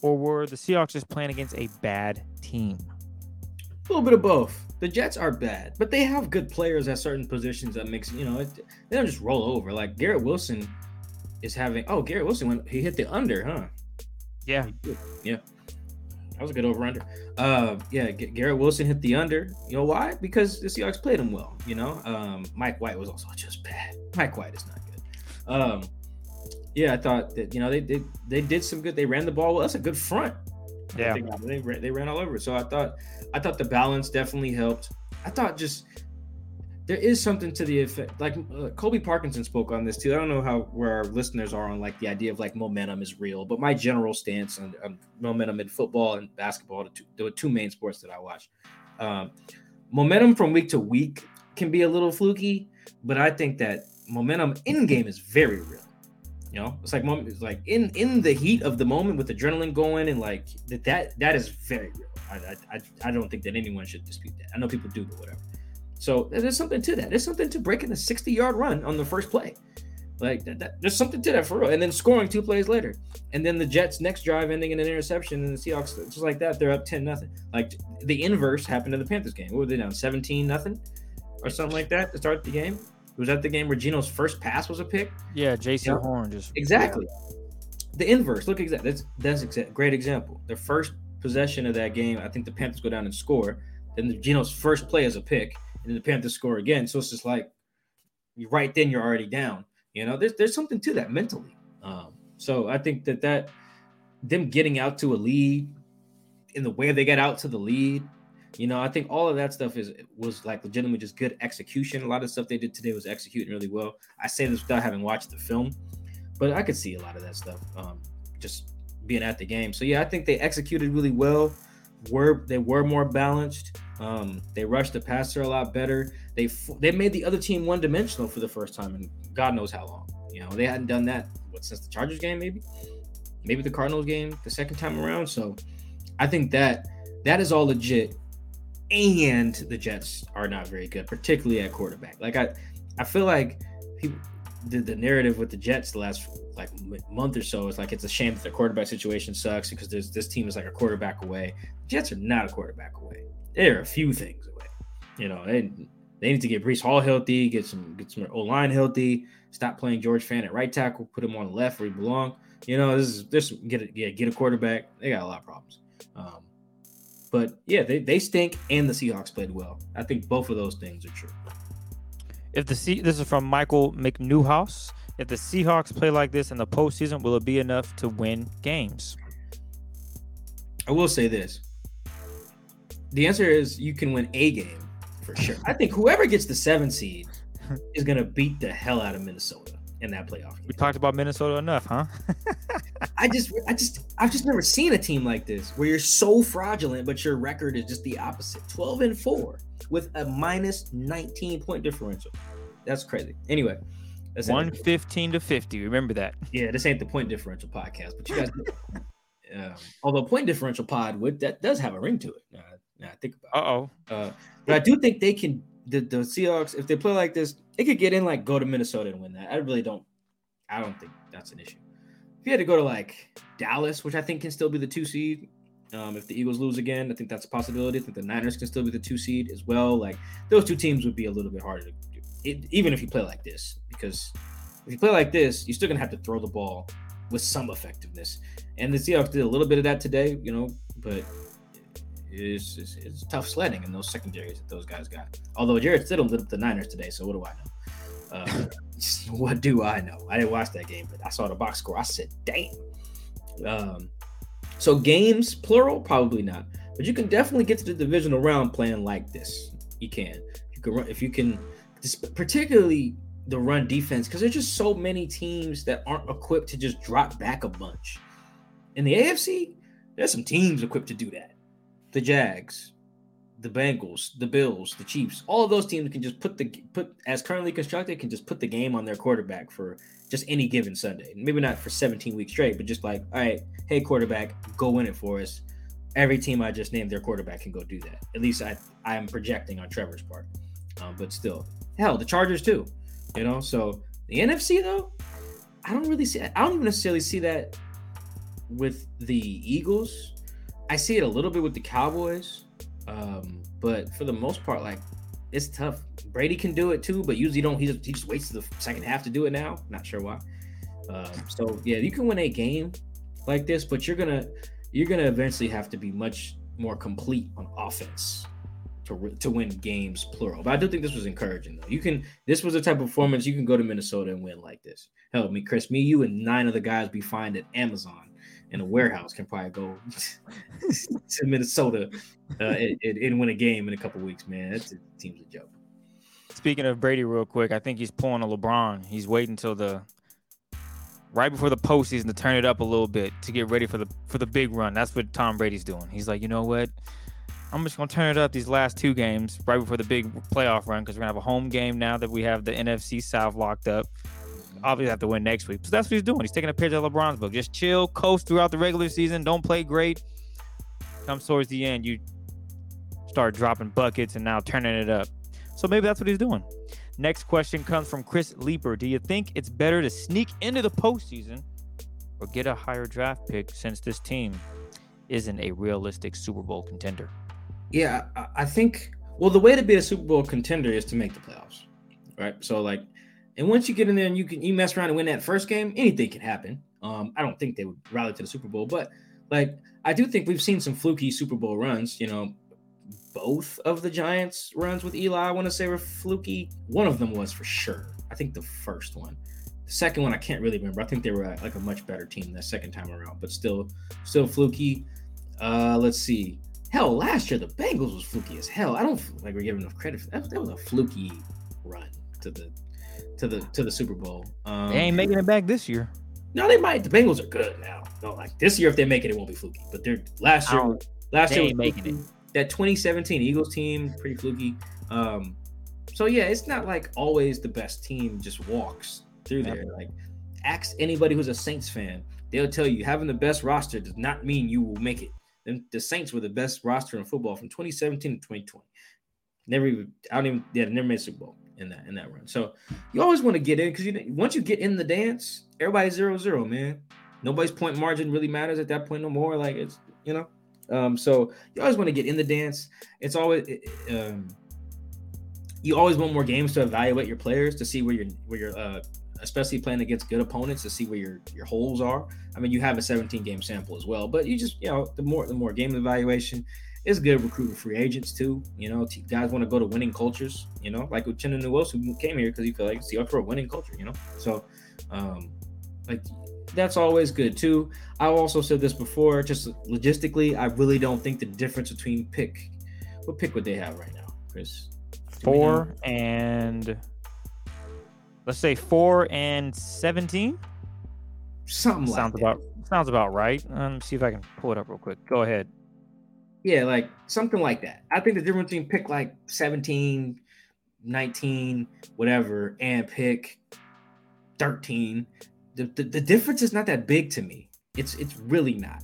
or were the Seahawks just playing against a bad team? A little bit of both. The Jets are bad, but they have good players at certain positions that makes you know it, they don't just roll over. Like Garrett Wilson is having. Oh, Garrett Wilson when he hit the under, huh? Yeah, yeah. That was a good over under. Uh, yeah, G- Garrett Wilson hit the under. You know why? Because the Seahawks played him well. You know, um, Mike White was also just bad. Mike White is not good. Um, yeah, I thought that you know they did they did some good. They ran the ball well. That's a good front. Yeah, they, they, they ran all over. So I thought I thought the balance definitely helped. I thought just there is something to the effect like uh, Colby Parkinson spoke on this too. I don't know how where our listeners are on like the idea of like momentum is real, but my general stance on, on momentum in football and basketball, the two, the two main sports that I watch, um, momentum from week to week can be a little fluky, but I think that momentum in game is very real. You know, it's like it's like in in the heat of the moment with adrenaline going and like that that that is very real. I I I don't think that anyone should dispute that. I know people do, but whatever. So there's something to that. There's something to breaking a 60 yard run on the first play. Like that, that, there's something to that for real. And then scoring two plays later. And then the Jets next drive ending in an interception and the Seahawks just like that, they're up 10 nothing. Like the inverse happened in the Panthers game. What were they down? 17 nothing or something like that to start the game. Was that the game where Geno's first pass was a pick? Yeah, yeah. Horn just exactly. Yeah. The inverse. Look exactly. That's that's exa- great example. The first possession of that game, I think the Panthers go down and score. Then the Geno's first play is a pick, and then the Panthers score again. So it's just like right then you're already down. You know, there's there's something to that mentally. Um, so I think that that them getting out to a lead in the way they get out to the lead you know, I think all of that stuff is was like legitimately just good execution. A lot of stuff they did today was executing really well. I say this without having watched the film, but I could see a lot of that stuff um, just being at the game. So yeah, I think they executed really well. Were they were more balanced? Um, they rushed the passer a lot better. They they made the other team one dimensional for the first time in God knows how long. You know, they hadn't done that what since the Chargers game, maybe, maybe the Cardinals game the second time around. So I think that that is all legit and the Jets are not very good, particularly at quarterback. Like I, I feel like people the, the narrative with the Jets the last like month or so is like it's a shame that the quarterback situation sucks because there's this team is like a quarterback away. The Jets are not a quarterback away. They're a few things away. You know, they they need to get Breece Hall healthy, get some get some O line healthy, stop playing George Fant at right tackle, put him on the left where he belong. You know, this is this get a yeah, get a quarterback. They got a lot of problems. Um, but yeah, they, they stink and the Seahawks played well. I think both of those things are true. If the C, this is from Michael McNewhouse. If the Seahawks play like this in the postseason, will it be enough to win games? I will say this. The answer is you can win a game for sure. I think whoever gets the seven seed <laughs> is gonna beat the hell out of Minnesota in that playoff. Game. We talked about Minnesota enough, huh? <laughs> I just, I just, I've just never seen a team like this where you're so fraudulent, but your record is just the opposite: twelve and four with a minus nineteen point differential. That's crazy. Anyway, that's one fifteen to fifty. Remember that. Yeah, this ain't the point differential podcast, but you guys. <laughs> um, although point differential pod would that does have a ring to it. Uh, now I think about. Uh-oh. Uh But I do think they can. The the Seahawks, if they play like this, they could get in like go to Minnesota and win that. I really don't. I don't think that's an issue. If you had to go to like Dallas, which I think can still be the two seed, um, if the Eagles lose again, I think that's a possibility. I think the Niners can still be the two seed as well. Like those two teams would be a little bit harder to do, it, even if you play like this, because if you play like this, you're still gonna have to throw the ball with some effectiveness. And the Seahawks did a little bit of that today, you know, but it's, it's, it's tough sledding in those secondaries that those guys got. Although Jarrett Stidham lit up the Niners today, so what do I know? Uh, <laughs> what do I know? I didn't watch that game, but I saw the box score. I said, "Damn." Um, so games plural, probably not, but you can definitely get to the divisional round playing like this. You can. You can run if you can, particularly the run defense, because there's just so many teams that aren't equipped to just drop back a bunch. In the AFC, there's some teams equipped to do that the Jags, the Bengals, the Bills, the Chiefs, all of those teams can just put the put as currently constructed can just put the game on their quarterback for just any given Sunday. Maybe not for 17 weeks straight, but just like, all right, hey quarterback, go win it for us. Every team I just named their quarterback can go do that. At least I I am projecting on Trevor's part. Um, but still, hell, the Chargers too. You know, so the NFC though, I don't really see. I don't even necessarily see that with the Eagles I see it a little bit with the Cowboys, um, but for the most part, like it's tough. Brady can do it too, but usually don't. He just, he just waits to the second half to do it now. Not sure why. Um, so yeah, you can win a game like this, but you're gonna you're gonna eventually have to be much more complete on offense to to win games plural. But I do think this was encouraging though. You can this was the type of performance you can go to Minnesota and win like this. Help me, Chris, me, you, and nine other guys be fine at Amazon in a warehouse can probably go <laughs> to Minnesota uh, and, and, win a game in a couple weeks, man. That team's a joke. Speaking of Brady, real quick, I think he's pulling a LeBron. He's waiting until the right before the postseason to turn it up a little bit to get ready for the for the big run. That's what Tom Brady's doing. He's like, you know what? I'm just gonna turn it up these last two games right before the big playoff run because we're gonna have a home game now that we have the NFC South locked up obviously have to win next week. So that's what he's doing. He's taking a page of LeBron's book. Just chill, coast throughout the regular season. Don't play great. Comes towards the end, you start dropping buckets and now turning it up. So maybe that's what he's doing. Next question comes from Chris Leeper. Do you think it's better to sneak into the postseason or get a higher draft pick since this team isn't a realistic Super Bowl contender? Yeah, I think. Well, the way to be a Super Bowl contender is to make the playoffs, right? So, like, and once you get in there and you can you mess around and win that first game, anything can happen. Um, I don't think they would rally to the Super Bowl, but like I do think we've seen some fluky Super Bowl runs. You know, both of the Giants runs with Eli, I want to say were fluky. One of them was for sure. I think the first one. The second one I can't really remember. I think they were like a much better team that second time around, but still, still fluky. Uh, let's see. Hell, last year the Bengals was fluky as hell. I don't like we're giving enough credit for that. That was a fluky run to the to the to the Super Bowl. Um, they ain't making it back this year. No, they might. The Bengals are good now. No, like this year, if they make it, it won't be fluky. But they're last year. Last year, making it. That 2017 Eagles team pretty fluky. Um, so yeah, it's not like always the best team just walks through there. Like, ask anybody who's a Saints fan. They'll tell you having the best roster does not mean you will make it. And the Saints were the best roster in football from 2017 to 2020. Never even, I don't even, yeah, never made Super Bowl in that in that run. So you always want to get in because you once you get in the dance, everybody's zero zero, man. Nobody's point margin really matters at that point no more. Like it's you know. Um, so you always want to get in the dance. It's always um, you always want more games to evaluate your players to see where you're where you're uh, especially playing against good opponents to see where your your holes are. I mean, you have a 17 game sample as well, but you just you know the more the more game evaluation, it's good recruiting free agents too. You know, t- guys want to go to winning cultures. You know, like with Uchenna Nwosu who came here because he felt like Seahawks for a winning culture. You know, so um, like that's always good too. I've also said this before. Just logistically, I really don't think the difference between pick. What pick would they have right now, Chris? Four and let's say four and seventeen. Something sounds like about sounds about right. Um, see if I can pull it up real quick. Go ahead. Yeah, like something like that. I think the difference between pick like 17, 19, whatever, and pick 13, the, the, the difference is not that big to me. It's it's really not.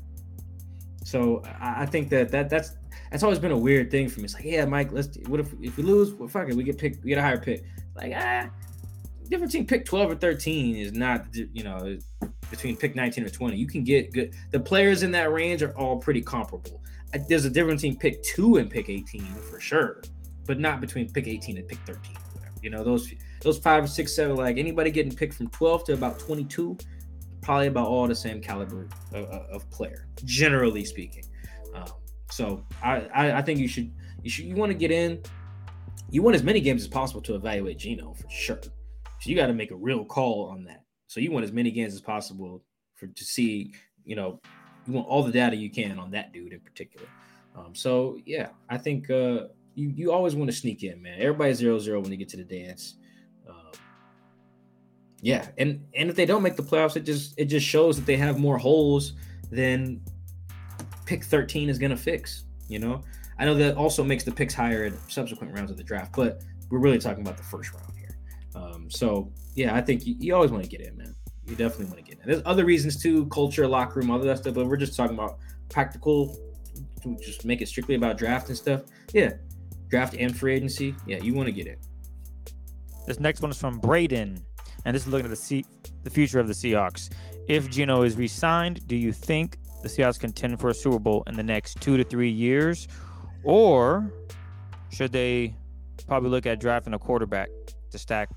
So I, I think that that that's that's always been a weird thing for me. It's like, yeah, Mike, let's what if if we lose, well, fuck it, we get picked, we get a higher pick. Like, ah, difference between pick 12 or 13 is not you know between pick 19 or 20. You can get good the players in that range are all pretty comparable. There's a difference between pick two and pick 18 for sure, but not between pick 18 and pick 13 You know, those those five, six, seven, like anybody getting picked from 12 to about 22, probably about all the same caliber of, of player, generally speaking. Um, so I, I, I think you should you should you want to get in. You want as many games as possible to evaluate Geno for sure. So you got to make a real call on that. So you want as many games as possible for to see, you know, you want all the data you can on that dude in particular. Um, so yeah, I think uh, you you always want to sneak in, man. Everybody's zero zero when they get to the dance. Um, yeah, and and if they don't make the playoffs, it just it just shows that they have more holes than pick 13 is gonna fix. You know, I know that also makes the picks higher in subsequent rounds of the draft, but we're really talking about the first round here. Um, so yeah, I think you, you always want to get in, man. You definitely want to get in. There's other reasons too, culture, locker room, all that stuff, but we're just talking about practical to just make it strictly about draft and stuff. Yeah, draft and free agency. Yeah, you want to get it. This next one is from Braden, and this is looking at the C- the future of the Seahawks. If Geno is re-signed, do you think the Seahawks can contend for a Super Bowl in the next two to three years, or should they probably look at drafting a quarterback to stack?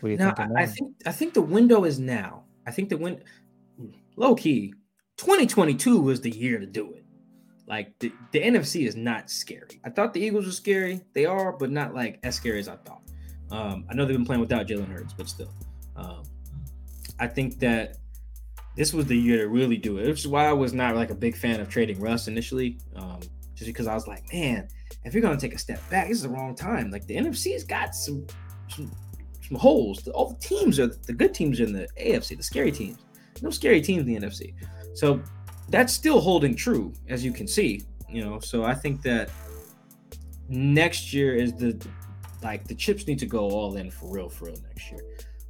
What do you now, think? I, I think I think the window is now. I think the win low key 2022 was the year to do it. Like the, the NFC is not scary. I thought the Eagles were scary. They are, but not like as scary as I thought. Um, I know they've been playing without Jalen Hurts, but still. Um, I think that this was the year to really do it, which is why I was not like a big fan of trading Russ initially. Um, just because I was like, man, if you're gonna take a step back, this is the wrong time. Like the NFC's got some some, some holes. All the teams are the good teams are in the AFC, the scary teams. No scary teams in the NFC. So that's still holding true, as you can see. You know, so I think that next year is the like the chips need to go all in for real, for real next year.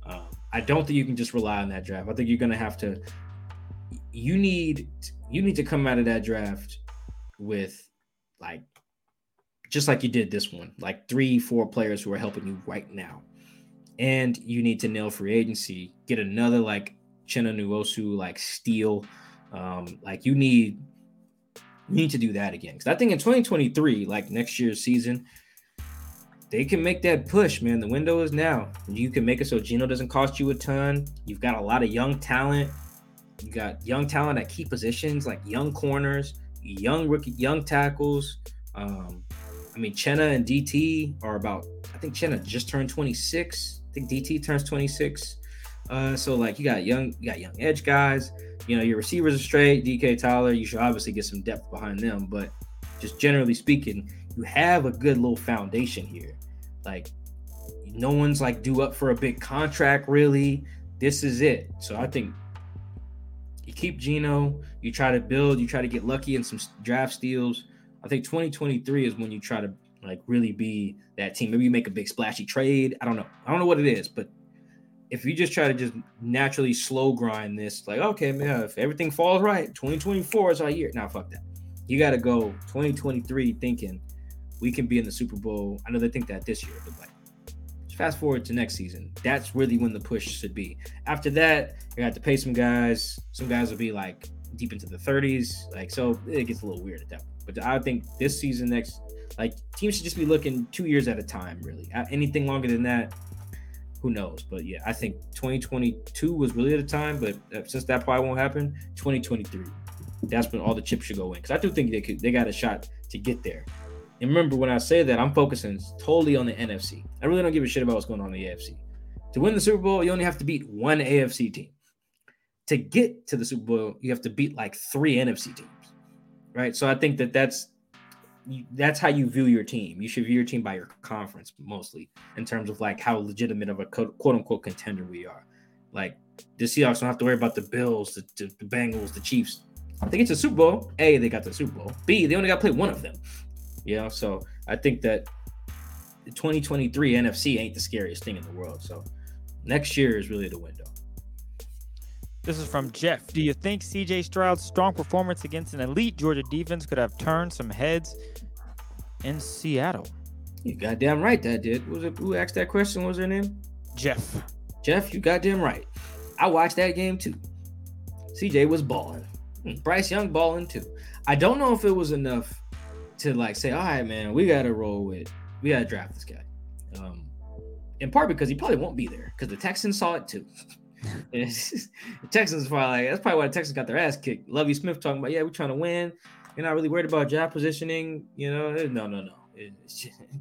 Um, I don't think you can just rely on that draft. I think you're gonna have to. You need you need to come out of that draft with like just like you did this one, like three, four players who are helping you right now. And you need to nail free agency, get another like Uchenna Nwosu, like steal um, like you need you need to do that again. Because I think in 2023, like next year's season, they can make that push, man. The window is now. You can make it so Geno doesn't cost you a ton. You've got a lot of young talent. You got young talent at key positions, like young corners, young rookie, young tackles. Um, I mean, Chenna and DT are about. I think Chenna just turned 26. Think DT turns 26. Uh, so like you got young, you got young edge guys. You know, your receivers are straight. DK Tyler, you should obviously get some depth behind them, but just generally speaking, you have a good little foundation here. Like, no one's like due up for a big contract, really. This is it. So I think you keep Geno. you try to build, you try to get lucky in some draft steals. I think 2023 is when you try to like really be that team. Maybe you make a big splashy trade. I don't know. I don't know what it is, but if you just try to just naturally slow grind this, like, okay, man, if everything falls right, 2024 is our year. Now, fuck that. You got to go 2023 thinking we can be in the Super Bowl. I know they think that this year, but like, fast forward to next season. That's really when the push should be. After that, you have to pay some guys. Some guys will be like deep into the 30s. Like, so it gets a little weird at that point. But I think this season, next, like, teams should just be looking two years at a time, really. Anything longer than that, who knows? But yeah, I think 2022 was really at a time, but uh, since that probably won't happen, 2023. that's when all the chips should go in. Because I do think they could, they got a shot to get there. And remember, when I say that, I'm focusing totally on the NFC. I really don't give a shit about what's going on in the AFC. To win the Super Bowl, you only have to beat one AFC team. To get to the Super Bowl, you have to beat like three NFC teams, right? So I think that that's that's how you view your team. You should view your team by your conference mostly, in terms of like how legitimate of a quote unquote contender we are. Like the Seahawks don't have to worry about the Bills, the, the, the Bengals, the Chiefs. They get to the Super Bowl. A, they got the Super Bowl. B, they only got to play one of them. You know, so I think that 2023 NFC ain't the scariest thing in the world. So next year is really the window. This is from Jeff. Do you think CJ Stroud's strong performance against an elite Georgia defense could have turned some heads in Seattle? You goddamn right that did. Who, it, who asked that question? What was her name? Jeff. Jeff, you goddamn right. I watched that game too. CJ was balling. Hmm, Bryce Young balling too. I don't know if it was enough to like say, all right, man, we gotta roll with, we gotta draft this guy. Um, in part because he probably won't be there because the Texans saw it too. <laughs> Texans probably like, that's probably why the Texans got their ass kicked. Lovie Smith talking about, yeah, we're trying to win. You're not really worried about job positioning. You know, no, no, no. <laughs>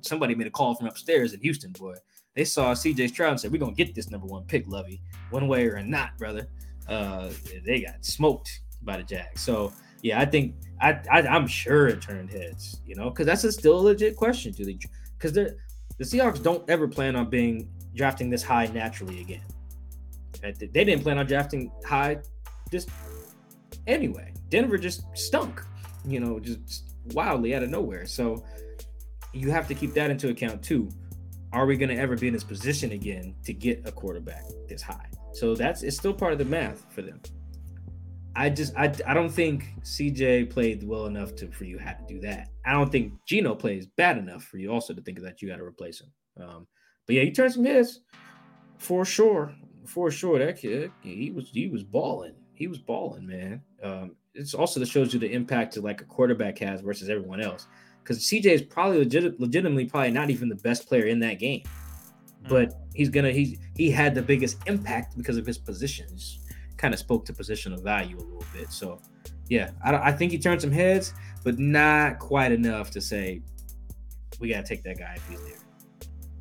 Somebody made a call from upstairs in Houston, boy. They saw CJ Stroud and said, we're gonna get this number one pick, Lovey, one way or not, brother. Uh, they got smoked by the Jags. So yeah, I think I, I am sure it turned heads, you know, because that's a still a legit question. Do they? Because the Seahawks don't ever plan on being drafting this high naturally again. They didn't plan on drafting high this anyway. Denver just stunk, you know, just wildly out of nowhere. So you have to keep that into account too. Are we going to ever be in this position again to get a quarterback this high? So that's it's still part of the math for them. I just I, I don't think CJ played well enough to for you have to do that. I don't think Geno plays bad enough for you also to think that you got to replace him. Um, but yeah, he turned some hits for sure, for sure. That kid he was he was balling. He was balling, man. Um, it's also that shows you the impact that like a quarterback has versus everyone else. Because CJ is probably legit, legitimately probably not even the best player in that game, mm. but he's gonna he's he had the biggest impact because of his positions kind of spoke to positional value a little bit. So, yeah, I, I think he turned some heads, but not quite enough to say we got to take that guy if he's there.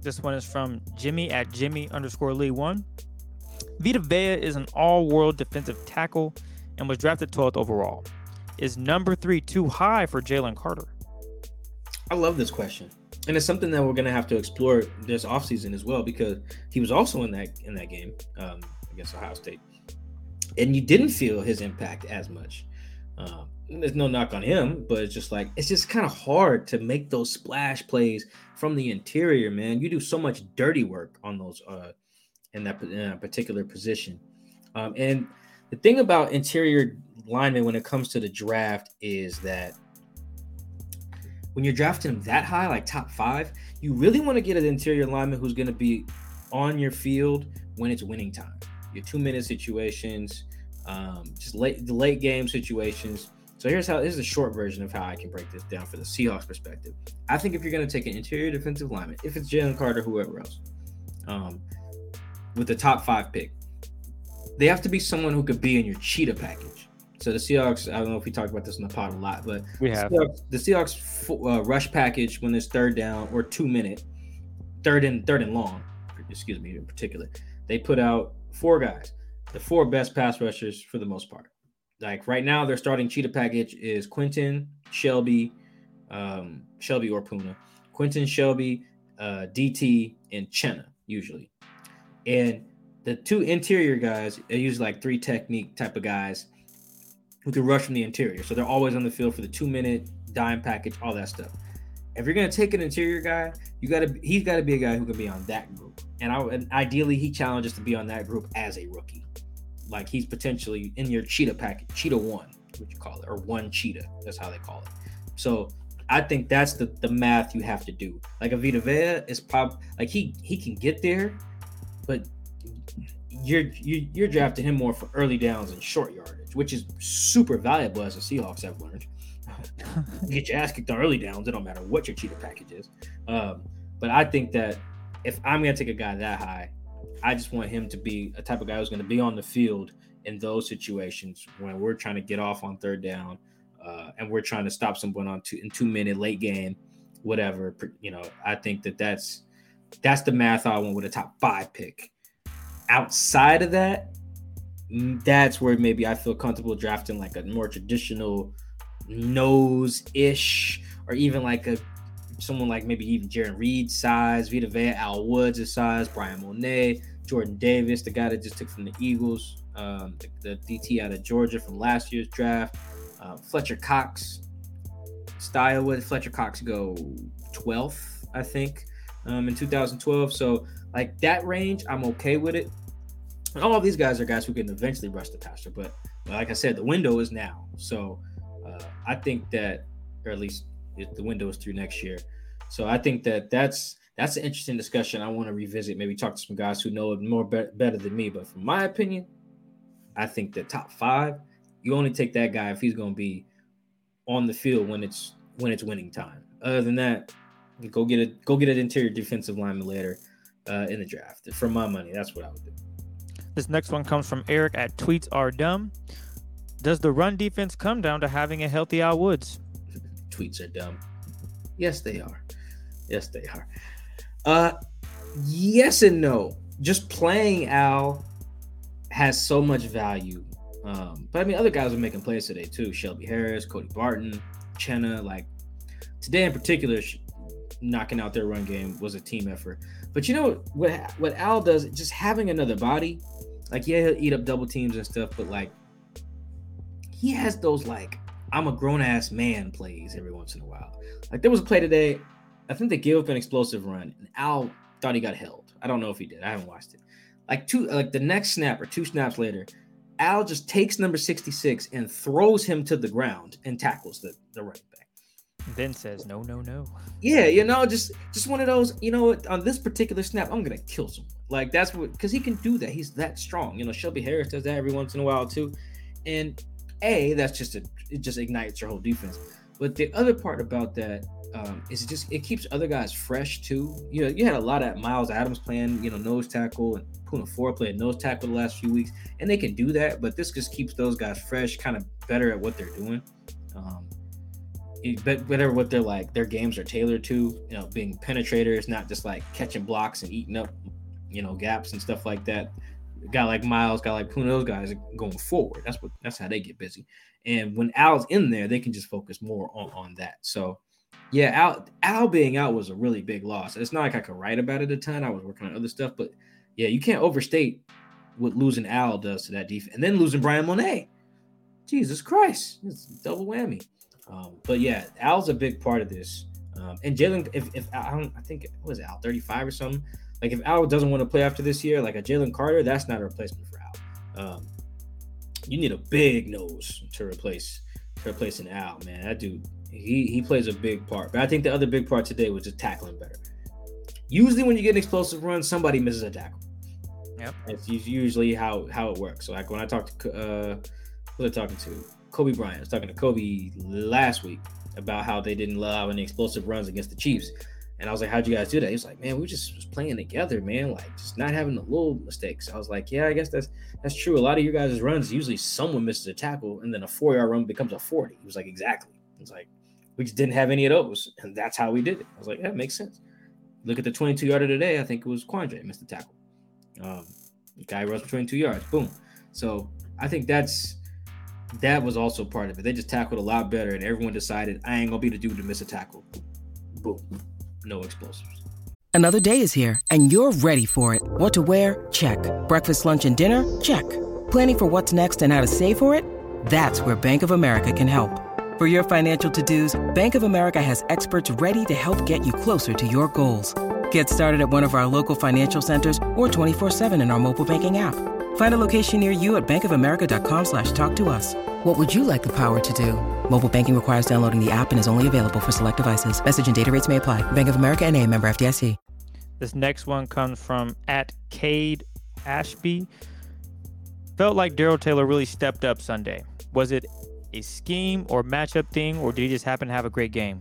This one is from Jimmy at Jimmy underscore Lee one. Vita Vea is an all-world defensive tackle and was drafted 12th overall. Is number three too high for Jalen Carter? I love this question. And it's something that we're gonna have to explore this offseason as well because he was also in that in that game um, against Ohio State and you didn't feel his impact as much. Um, there's no knock on him, but it's just like it's just kind of hard to make those splash plays from the interior, man. You do so much dirty work on those uh, in that in particular position. Um, and the thing about interior linemen when it comes to the draft is that when you're drafting them that high, like top five, you really want to get an interior lineman who's going to be on your field when it's winning time your two minute situations, um, just late the late game situations. So here's how this is a short version of how I can break this down for the Seahawks perspective. I think if you're going to take an interior defensive lineman, if it's Jalen Carter, whoever else, um, with the top five pick, they have to be someone who could be in your cheetah package. So the Seahawks, I don't know if we talked about this in the pod a lot, but we have the Seahawks, the Seahawks uh, rush package when there's third down or two minute, third and third and long, excuse me, in particular, they put out four guys, the four best pass rushers for the most part. Like right now, their starting cheetah package is Quinton, Shelby, um, Shelby or Poona, Quinton, Shelby, uh, DT, and Chenna usually. And the two interior guys are usually like three technique type of guys who can rush from the interior. So they're always on the field for the two minute dime package, all that stuff. If you're gonna take an interior guy, you gotta he's gotta be a guy who can be on that group. And I and ideally he challenges to be on that group as a rookie. Like he's potentially in your cheetah package, cheetah one, what you call it, or one cheetah. That's how they call it. So I think that's the the math you have to do. Like a Vita Vea is probably like he he can get there, but you're you, you're drafting him more for early downs and short yardage, which is super valuable as the Seahawks have learned. <laughs> get your ass kicked on early downs. It don't matter what your cheetah package is. Um, but I think that if I'm gonna take a guy that high, I just want him to be a type of guy who's gonna be on the field in those situations when we're trying to get off on third down uh, and we're trying to stop someone on two in two minute late game, whatever. You know, I think that that's that's the math I want with a top five pick. Outside of that, mm, that's where maybe I feel comfortable drafting like a more traditional nose ish, or even like a someone like maybe even Jarran Reed size, Vita Vea, Al Woods' size, Brian Monet, Jordan Davis, the guy that just took from the Eagles, um, the, the, DT out of Georgia from last year's draft, uh, Fletcher Cox style. With Fletcher Cox go 12th, I think, um, in 2012. So like that range, I'm okay with it. And all of these guys are guys who can eventually rush the passer, but like I said, the window is now. So uh, I think that, or at least the window is through next year. So I think that that's that's an interesting discussion. I want to revisit, maybe talk to some guys who know it more be- better than me. But from my opinion, I think the top five, you only take that guy if he's going to be on the field when it's when it's winning time. Other than that, go get a go get an interior defensive lineman later uh, in the draft. For my money, that's what I would do. This next one comes from Eric at Tweets Are Dumb. Does the run defense come down to having a healthy Al Woods? Tweets are dumb. Yes, they are. Yes, they are. Uh, yes and no. Just playing Al has so much value. Um, but I mean, other guys are making plays today too. Shelby Harris, Cody Barton, Chenna. Like today in particular, knocking out their run game was a team effort. But you know what? What Al does, just having another body. Like yeah, he'll eat up double teams and stuff, but like he has those like I'm a grown ass man plays every once in a while. Like there was a play today. I think they gave up an explosive run, and Al thought he got held. I don't know if he did. I haven't watched it. Like two, like the next snap or two snaps later, Al just takes number 66 and throws him to the ground and tackles the, the running back. Then says no, no, no. Yeah, you know, just just one of those. You know? On this particular snap, I'm gonna kill someone. Like that's what because he can do that. He's that strong. You know, Shelby Harris does that every once in a while too. And a that's just a it just ignites your whole defense. But the other part about that um, is it just it keeps other guys fresh too. You know, you had a lot of Myles Adams playing, you know, nose tackle and Poona Ford playing nose tackle the last few weeks, and they can do that. But this just keeps those guys fresh, kind of better at what they're doing. Um, but whatever what they're like, their games are tailored to, you know, being penetrators, not just like catching blocks and eating up, you know, gaps and stuff like that. Guy like Myles, guy like Poona, those guys are going forward. That's what that's how they get busy. And when Al's in there, they can just focus more on, on that. So yeah, Al Al being out was a really big loss. It's not like I could write about it a ton. I was working on other stuff, but yeah, you can't overstate what losing Al does to that defense, and then losing Brian Monet. Jesus Christ, it's double whammy. Um, but yeah, Al's a big part of this. Um, and Jalen, if, if I don't, I think it was Al 35 or something. Like if Al doesn't want to play after this year, like a Jalen Carter, that's not a replacement for Al. Um, you need a big nose to replace to replace an Al, man. That dude he he plays a big part. But I think the other big part today was just tackling better. Usually, when you get an explosive run, somebody misses a tackle. Yep, it's usually how how it works. So like when I talked to uh, who was I talking to? Coby Bryant. I was talking to Kobe last week about how they didn't allow any explosive runs against the Chiefs. And I was like, "How'd you guys do that?" He was like, "Man, we just was playing together, man. Like just not having the little mistakes." I was like, "Yeah, I guess that's that's true. A lot of your guys' runs usually someone misses a tackle, and then a four yard run becomes a forty. He was like, "Exactly." Was like, we just didn't have any of those, and that's how we did it. I was like, yeah, makes sense. Look at the 22 yarder today. I think it was Quandre missed the tackle. Um, the guy runs for 22 yards. Boom. So I think that's that was also part of it. They just tackled a lot better, and everyone decided I ain't gonna be the dude to miss a tackle. Boom. No explosives. Another day is here, and you're ready for it. What to wear? Check. Breakfast, lunch, and dinner? Check. Planning for what's next and how to save for it? That's where Bank of America can help. For your financial to-dos, Bank of America has experts ready to help get you closer to your goals. Get started at one of our local financial centers or 24-7 in our mobile banking app. Find a location near you at bankofamerica.com slash talk to us. What would you like the power to do? Mobile banking requires downloading the app and is only available for select devices. Message and data rates may apply. Bank of America and a member FDIC. This next one comes from at Cade Ashby. Felt like Darrell Taylor really stepped up Sunday. Was it a scheme or matchup thing, or did he just happen to have a great game?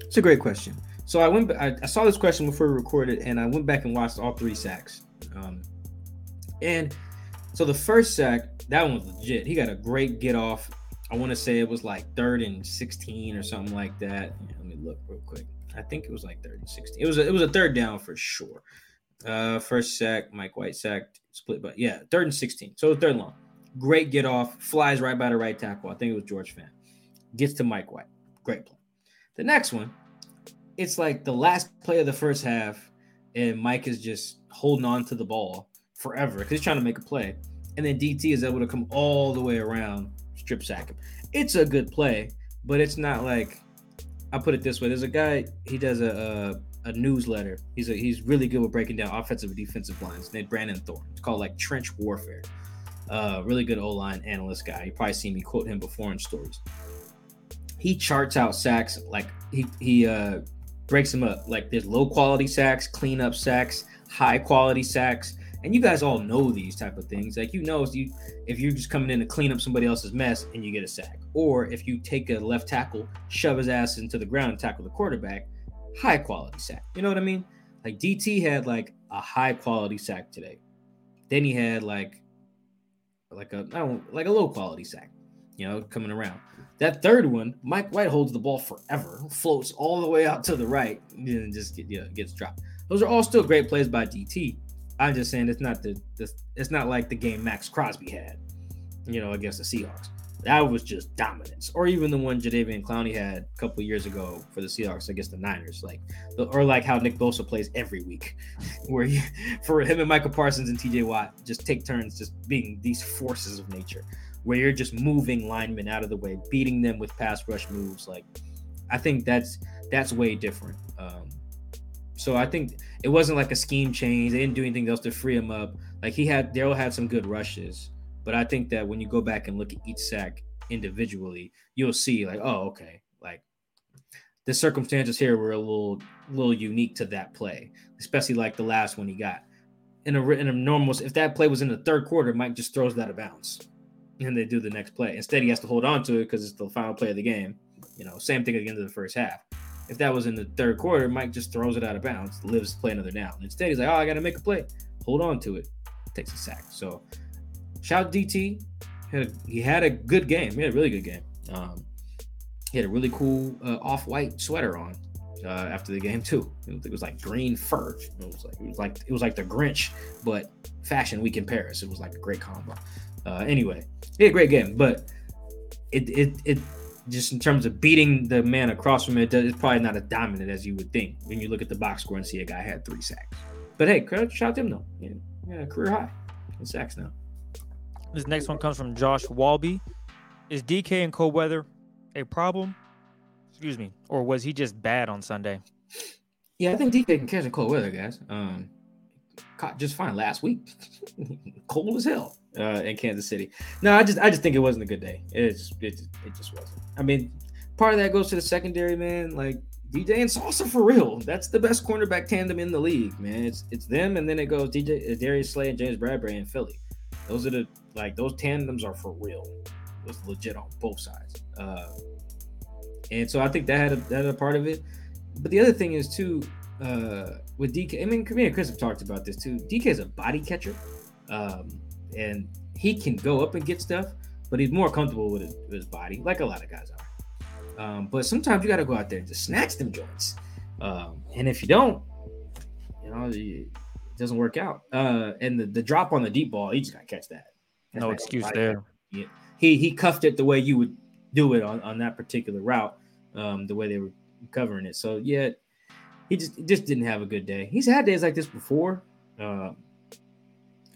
It's a great question. So I went, I, I saw this question before we recorded, and I went back and watched all three sacks. Um, and So the first sack, that one was legit. He got a great get off. I want to say it was like third and 16 or something like that. Yeah, let me look real quick. I think it was like third and 16. It was a, it was a third down for sure. Uh, first sack, Mike White sacked, split, but yeah, third and 16. So third long. Great get off, flies right by the right tackle. I think it was George Fant. Gets to Mike White. Great play. The next one, it's like the last play of the first half, and Mike is just holding on to the ball forever because he's trying to make a play. And then DT is able to come all the way around, strip sack him. It's a good play, but it's not like I put it this way. There's a guy, he does a, a, a newsletter. He's a, he's really good with breaking down offensive and defensive lines. named Brandon Thorn. It's called like Trench Warfare. Uh, really good O line analyst guy. You probably seen me quote him before in stories. He charts out sacks like he he uh, breaks them up. Like there's low quality sacks, cleanup sacks, high quality sacks, and you guys all know these type of things. Like you know, if you if you're just coming in to clean up somebody else's mess and you get a sack, or if you take a left tackle, shove his ass into the ground and tackle the quarterback, high quality sack. You know what I mean? Like DT had like a high quality sack today. Then he had like like a like a low quality sack, you know, coming around. That third one, Mike White holds the ball forever, floats all the way out to the right, and just you know, gets dropped. Those are all still great plays by DT. I'm just saying it's not the, it's not like the game Maxx Crosby had, you know, against the Seahawks. That was just dominance. Or even the one Jadeveon Clowney had a couple years ago for the Seahawks against the Niners, like or like how Nick Bosa plays every week, <laughs> where he, for him and Michael Parsons and TJ Watt just take turns just being these forces of nature, where you're just moving linemen out of the way, beating them with pass rush moves. Like I think that's that's way different. Um, so I think it wasn't like a scheme change. They didn't do anything else to free him up. Like he had, Darrell had some good rushes. But I think that when you go back and look at each sack individually, you'll see like, oh, okay, like the circumstances here were a little little unique to that play, especially like the last one he got. In a in a normal, if that play was in the third quarter, Mike just throws that of bounds, and they do the next play. Instead, he has to hold on to it because it's the final play of the game. You know, same thing at the end of the first half. If that was in the third quarter, Mike just throws it out of bounds, lives to play another down. Instead, he's like, oh, I got to make a play, hold on to it, takes a sack. So shout DT. He had, a, he had a good game. He had a really good game. Um, he had a really cool uh, off-white sweater on uh, after the game too. It was like green fur. It was like it was like it was like the Grinch, but Fashion Week in Paris. It was like a great combo. Uh, anyway, he had a great game, but it it it just in terms of beating the man across from it, it's probably not as dominant as you would think when you look at the box score and see a guy had three sacks. But hey, shout out to him though. Yeah, yeah career high in sacks now. This next one comes from Josh Walby. Is DK and cold weather a problem? Excuse me. Or was he just bad on Sunday? Yeah, I think DK can catch a cold weather, guys. Um, caught just fine last week. <laughs> cold as hell uh, in Kansas City. No, I just I just think it wasn't a good day. It just it, it just wasn't. I mean, part of that goes to the secondary, man. Like DJ and Salsa for real. That's the best cornerback tandem in the league, man. It's it's them, and then it goes DJ Darius Slay and James Bradberry in Philly. Those are the like those tandems are for real. It was legit on both sides. Uh, and so I think that had a, that had a part of it. But the other thing is too uh, with DK. I mean, me and Chris have talked about this too. DK is a body catcher, um, and he can go up and get stuff, but he's more comfortable with his, with his body, like a lot of guys are. Um, but sometimes you got to go out there and just snatch them joints. Um, and if you don't, you know, it doesn't work out. Uh, and the, the drop on the deep ball, he just got to catch that no excuse there. He, he he cuffed it the way you would do it on, on that particular route, um, the way they were covering it. So yeah, he just he just didn't have a good day. He's had days like this before. Uh,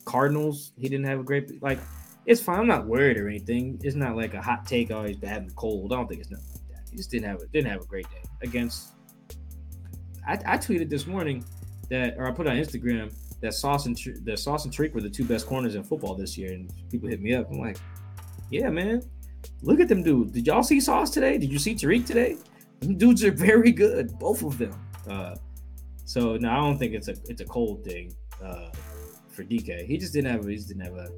Cardinals, he didn't have a great like. It's fine. I'm not worried or anything. It's not like a hot take. Oh, he's bad and cold. I don't think it's nothing like that. He just didn't have a didn't have a great day against. I, I tweeted this morning that, or I put on Instagram that Sauce and the Sauce and Tariq were the two best corners in football this year, and people hit me up. I'm like, yeah, man, look at them dude. Did y'all see Sauce today? Did you see Tariq today? Them dudes are very good, both of them. Uh, so no, I don't think it's a it's a cold thing uh, for DK. He just didn't have he just didn't have a,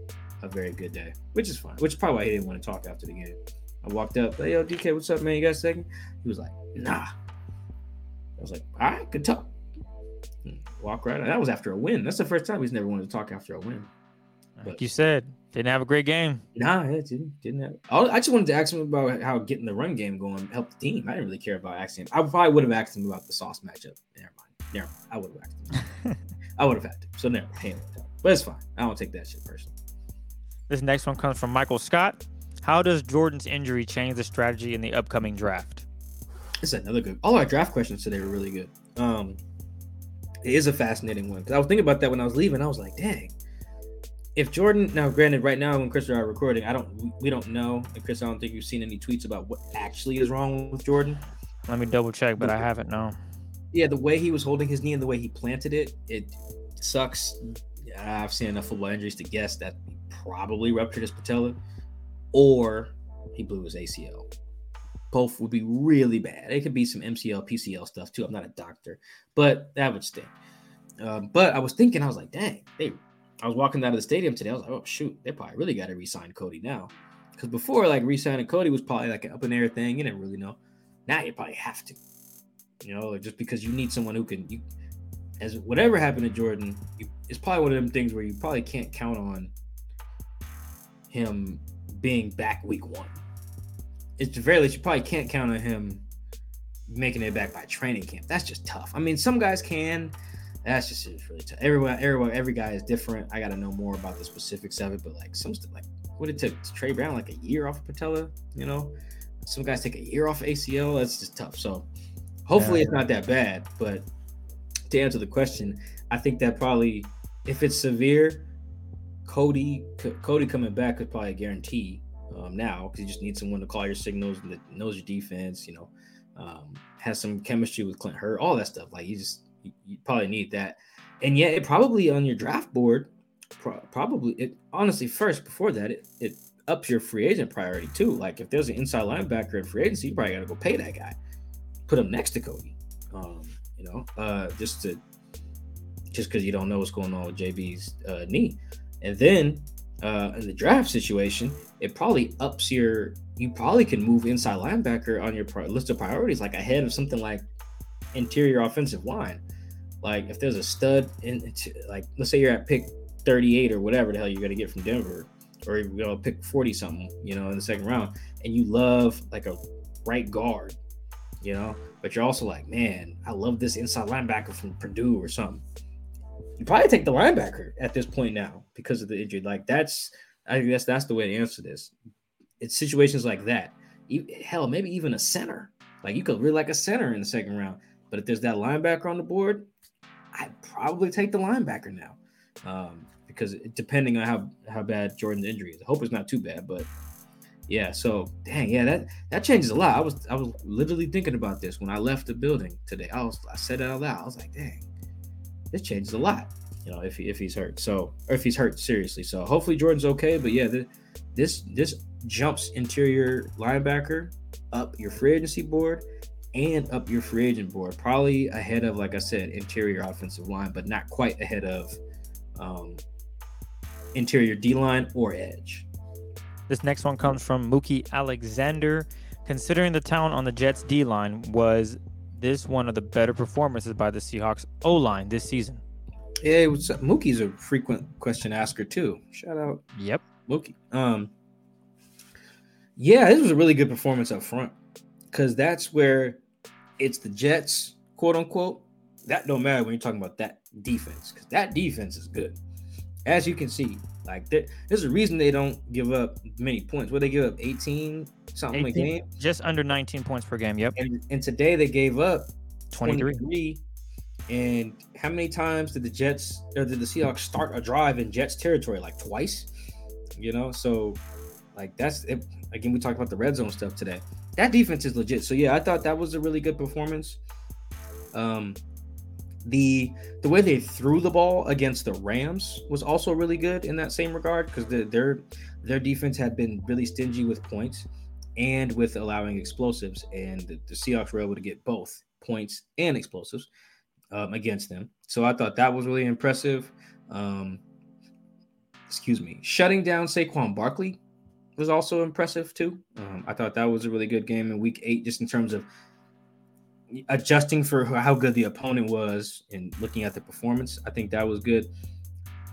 a very good day, which is fine. Which is probably why he didn't want to talk after the game. I walked up, hey yo, DK, what's up, man? You got a second? He was like, nah. I was like, all right, good talk hmm, walk right. That was after a win. That's the first time he's never wanted to talk after a win. Like you said, didn't have a great game. Nah, it didn't didn't have. I I just wanted to ask him about how getting the run game going helped the team. I didn't really care about asking him. I probably would have asked him about the sauce matchup. Never mind. Never mind. I would have asked him. <laughs> I would have had to. So never mind. But it's fine. I don't take that shit personally. This next one comes from Michael Scott. How does Jordyn's injury change the strategy in the upcoming draft? This is another good. All our draft questions today were really good. Um, it is a fascinating one because I was thinking about that when I was leaving. I was like, dang, if Jordyn. Now, granted, right now when Chris and I are recording, I don't. we- We don't know. And Chris, I don't think you've seen any tweets about what actually is wrong with Jordyn. Let me double check, but I haven't. No. Yeah, the way he was holding his knee and the way he planted it, it sucks. I've seen enough football injuries to guess that he probably ruptured his patella, or he blew his ACL. Both would be really bad. It could be some MCL, PCL stuff too. I'm not a doctor, but that would stink. Um, but I was thinking, I was like, dang, they. I was walking out of the stadium today. I was like, oh shoot, they probably really got to re-sign Cody now, because before like re-signing Cody was probably like an up in air thing. You didn't really know. Now you probably have to you know, just because you need someone who can, you, as whatever happened to Jordyn, you, it's probably one of them things where you probably can't count on him being back week one. It's the very least you probably can't count on him making it back by training camp. That's just tough. I mean, some guys can. That's just it's really tough. Everyone, everyone, every guy is different. I got to know more about the specifics of it, but like some stuff, like what it took Tre Brown like a year off of patella. You know, some guys take a year off of ACL. That's just tough. So hopefully Yeah. it's not that bad. But to answer the question, I think that probably if it's severe, Cody C- Cody coming back is probably guarantee um, now because you just need someone to call your signals that knows your defense. You know, um, has some chemistry with Clint Hurtt, all that stuff. Like you just you, you probably need that. And yet, it probably on your draft board, pro- probably it honestly first before that it it ups your free agent priority too. Like if there's an inside linebacker in free agency, you probably got to go pay that guy put him next to Cody. Um, you know, uh, just to just because you don't know what's going on with JB's uh, knee, and then uh, in the draft situation, it probably ups your. You probably can move inside linebacker on your pri- list of priorities, like ahead of something like interior offensive line. Like if there's a stud in, like let's say you're at pick 38 or whatever the hell you're gonna get from Denver, or you're gonna pick 40 something, you know, in the second round, and you love like a right guard you know. But you're also like, man, I love this inside linebacker from Purdue or something. You probably take the linebacker at this point now because of the injury. Like that's, I guess that's the way to answer this. It's situations like that. Hell, maybe even a center. Like you could really like a center in the second round. But if there's that linebacker on the board, I'd probably take the linebacker now. Um, because depending on how how bad Jordyn's injury is, I hope it's not too bad. But yeah, so dang, yeah, that that changes a lot. I was I was literally thinking about this when I left the building today. I was I said it out loud. I was like, dang, this changes a lot. You know, if he, if he's hurt, so or if he's hurt seriously. So hopefully Jordyn's okay. But yeah, the, this this jumps interior linebacker up your free agency board and up your free agent board, probably ahead of like I said, interior offensive line, but not quite ahead of um, interior D line or edge. This next one comes from Mookie Alexander. Considering the talent on the Jets D line, was this one of the better performances by the Seahawks O line this season? Yeah, up? Mookie's a frequent question asker too. Shout out Yep. Mookie. Um, yeah, this was a really good performance up front because that's where it's the Jets, quote unquote. That don't matter when you're talking about that defense because that defense is good. As you can see, like there's a reason they don't give up many points. Where they give up 18 something a 18 game, Just under 19 points per game. Yep. and, and today they gave up 23. 23. And how many times did the Jets or did the Seahawks start a drive in Jets territory? Like twice, you know. So, like that's it. again. We talked about the red zone stuff today. That defense is legit. So yeah, I thought that was a really good performance. Um, the the way they threw the ball against the Rams was also really good in that same regard because the, their their defense had been really stingy with points and with allowing explosives, and the, the Seahawks were able to get both points and explosives um, against them. So I thought that was really impressive. Um, excuse me, shutting down Saquon Barkley was also impressive too. Um, I thought that was a really good game in Week Eight, just in terms of adjusting for how good the opponent was and looking at the performance. I think that was good.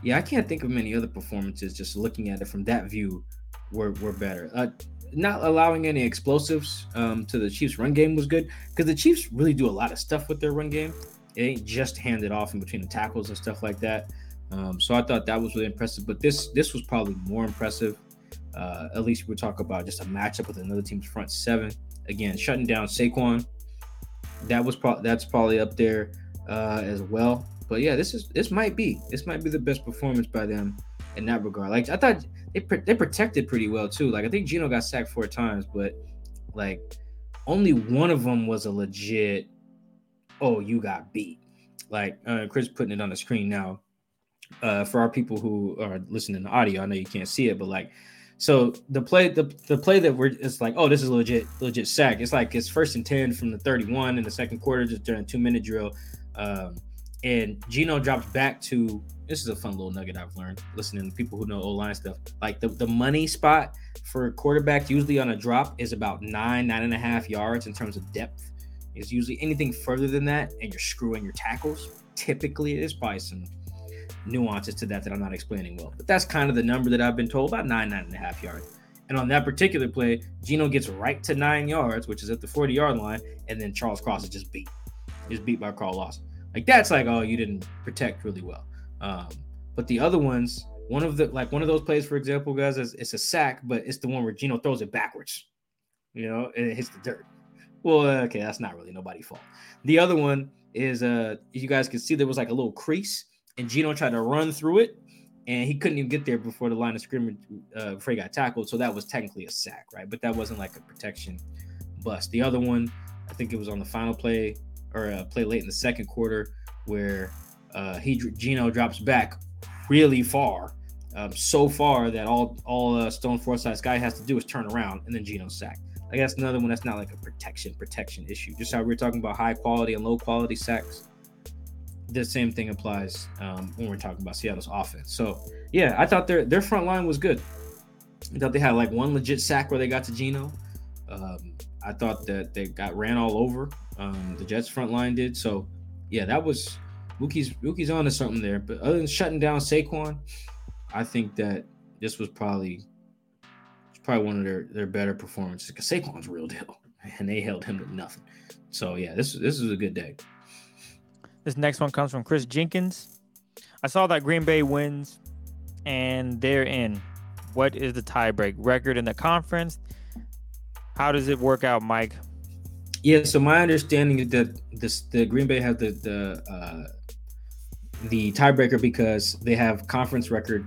yeah, I can't think of many other performances. Just looking at it from that view, were were better. Uh, not allowing any explosives um, to the Chiefs' run game was good because the Chiefs really do a lot of stuff with their run game. It ain't just handed off in between the tackles and stuff like that. Um, so I thought that was really impressive. But this this was probably more impressive. Uh, at least we talk about just a matchup with another team's front seven. Again, shutting down Saquon. That was pro- that's probably up there uh, as well. But yeah, this is this might be this might be the best performance by them in that regard. Like I thought they they protected pretty well too. Like I think Geno got sacked four times, but like only one of them was a legit. Oh, you got beat. Like uh, Chris putting it on the screen now. Uh, for our people who are listening to audio, I know you can't see it, but like, so the play, the, the play that we're, it's like, oh, this is legit, legit sack. It's like it's first and ten from the thirty-one in the second quarter, just during a two-minute drill. Um, and Geno drops back to this is a fun little nugget I've learned listening to people who know O line stuff. Like the, the money spot for quarterback usually on a drop is about nine, nine and a half yards in terms of depth. Is usually anything further than that, and you're screwing your tackles. Typically, it is probably some nuances to that that I'm not explaining well. But that's kind of the number that I've been told about nine, nine and a half yards. And on that particular play, Geno gets right to nine yards, which is at the 40 yard line, and then Charles Cross is just beat. Is beat by Carl Lawson. Like that's like, oh, you didn't protect really well. Um, but the other ones, one of the like one of those plays, for example, guys, is it's a sack, but it's the one where Geno throws it backwards, you know, and it hits the dirt. Well, okay, that's not really nobody's fault. The other one is uh you guys can see there was like a little crease, and Geno tried to run through it, and he couldn't even get there before the line of scrimmage uh, before he got tackled. So that was technically a sack, right? But that wasn't like a protection bust. The other one, I think it was on the final play or a play late in the second quarter where uh, he Geno drops back really far, um, so far that all all uh, Stone Forsythe's guy has to do is turn around and then Geno's sacked. Like that's another one that's not like a protection protection issue. Just how we are talking about high quality and low quality sacks. The same thing applies um, when we're talking about Seattle's offense. So yeah, I thought their their front line was good. I thought they had like one legit sack where they got to Geno. Um, I thought that they got ran all over. Um, the Jets front line did. So yeah, that was Mookie's Mookie's on to something there. But other than shutting down Saquon, I think that this was probably probably one of their their better performances because Saquon's real deal, <laughs> and they held him to nothing. So yeah, this this is a good day. This next one comes from Chris Jenkins. I saw that Green Bay wins, and they're in. What is the tiebreak record in the conference? How does it work out, Mike? Yeah, so my understanding is that this the Green Bay has the the uh, the tiebreaker because they have conference record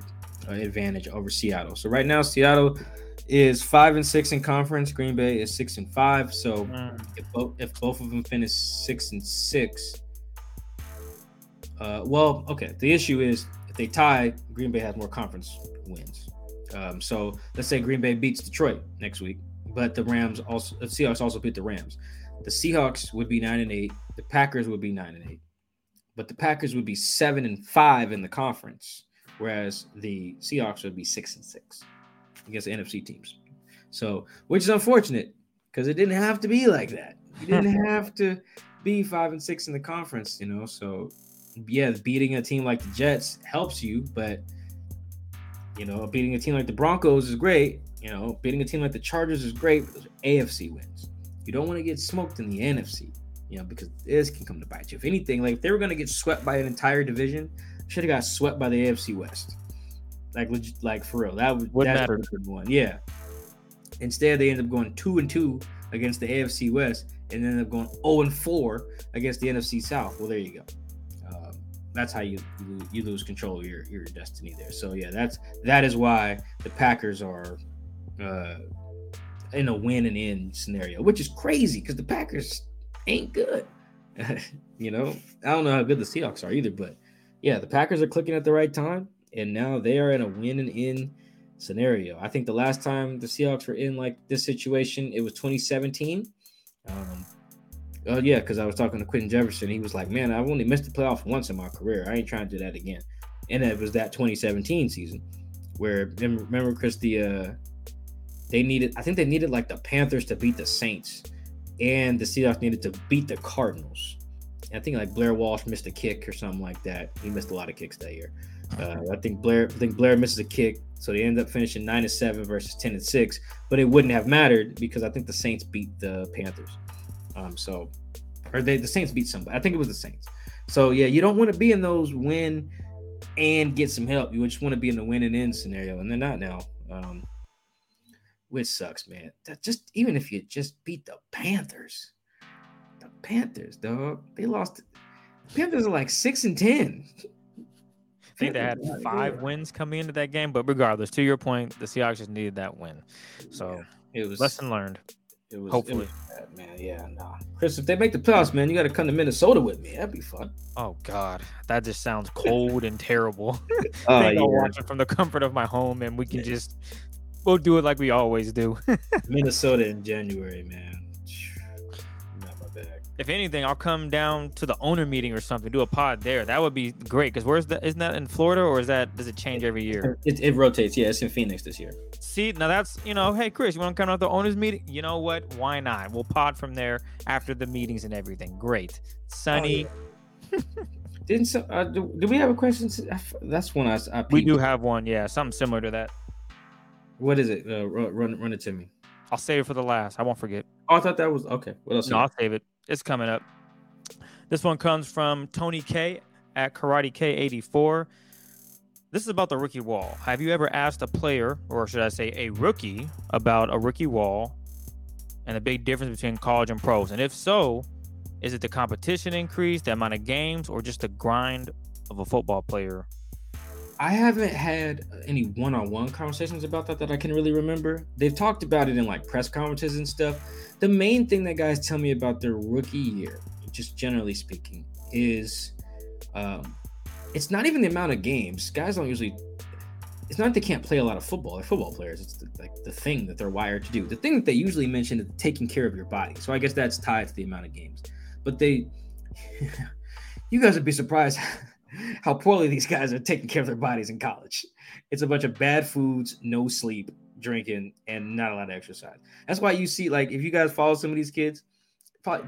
uh, advantage over Seattle. So right now, Seattle is five and six in conference. Green Bay is six and five. So mm. if both if both of them finish six and six, uh, well, okay. The issue is if they tie, Green Bay has more conference wins. Um, so let's say Green Bay beats Detroit next week, but the Rams also the Seahawks also beat the Rams. The Seahawks would be nine and eight. The Packers would be nine and eight but the Packers would be seven and five in the conference, whereas the Seahawks would be six and six against the NFC teams. So, which is unfortunate because it didn't have to be like that. You didn't <laughs> have to be five and six in the conference, you know. So, yeah, beating a team like the Jets helps you, but you know, beating a team like the Broncos is great. You know, beating a team like the Chargers is great, but those are AFC wins. You don't want to get smoked in the NFC you know, because this can come to bite you. If anything, like if they were going to get swept by an entire division, should have got swept by the AFC West. Like, legit, like for real, that would that's matter. good one. Yeah. Instead, they end up going two and two against the AFC West, and then end up going zero oh and four against the NFC South. Well, there you go. That's how you, you you lose control of your your destiny there. So yeah, that's that is why the Packers are. Uh, in a win and in scenario, which is crazy because the Packers ain't good. <laughs> you know, I don't know how good the Seahawks are either, but yeah, the Packers are clicking at the right time, and now they are in a win and in scenario. I think the last time the Seahawks were in like this situation, it was 2017. Um, oh yeah, because I was talking to Quinton Jefferson. He was like, "Man, I've only missed the playoff once in my career. I ain't trying to do that again." And it was that 2017 season where remember, Chris, the uh, they needed. I think they needed like the Panthers to beat the Saints and the Seahawks needed to beat the Cardinals. I think like Blair Walsh missed a kick or something like that. He missed a lot of kicks that year. Uh, I think Blair. I think Blair misses a kick, so they end up finishing nine and seven versus ten and six. But it wouldn't have mattered because I think the Saints beat the Panthers. Um, so or they the Saints beat somebody. I think it was the Saints. So yeah, you don't want to be in those win and get some help. You just want to be in the win and end scenario, and they're not now. Um, which sucks, man. That just even if you just beat the Panthers, the Panthers, dog, they lost. Panthers are like six and ten. I think they had five wins coming into that game, but regardless, to your point, the Seahawks just needed that win. So yeah, it was lesson learned. It was hopefully, it was bad, man. Yeah, nah. Chris, if they make the playoffs, man, you got to come to Minnesota with me. That'd be fun. Oh God, that just sounds cold and terrible. <laughs> Oh, I think I'll yeah. watch it from the comfort of my home, and we can just we'll do it like we always do. <laughs> Minnesota in January, man. Not my bag. if anything, I'll come down to the owner meeting or something, do a pod there. That would be great. Because where's that? Isn't that in Florida or is that does it change every year? It, it rotates. Yeah, it's in Phoenix this year. See, now that's you know, hey Chris, you want to come out to the owners meeting? You know what? Why not? We'll pod from there after the meetings and everything. Great, sunny. <laughs> Didn't so, uh, do, do we have a question? That's one I, I We do have one, yeah, something similar to that. What is it? Uh, run, run run it to me. I'll save it for the last. I won't forget. Oh, I thought that was okay. What else? No, I'll save it. It's coming up. This one comes from Tony K at Karate K84. This is about the rookie wall. Have you ever asked a player, or should I say a rookie, about a rookie wall and the big difference between college and pros? And if so, is it the competition increase, the amount of games, or just the grind of a football player? I haven't had any one-on-one conversations about that that I can really remember. They've talked about it in like press conferences and stuff. The main thing that guys tell me about their rookie year, just generally speaking, is um, it's not even the amount of games. Guys don't usually. It's not that they can't play a lot of football. They're football players. It's the, like the thing that they're wired to do. The thing that they usually mention is taking care of your body. So I guess that's tied to the amount of games. But they, <laughs> you guys would be surprised how poorly these guys are taking care of their bodies in college. It's a bunch of bad foods, no sleep, drinking, and not a lot of exercise. That's why you see, like, if you guys follow some of these kids,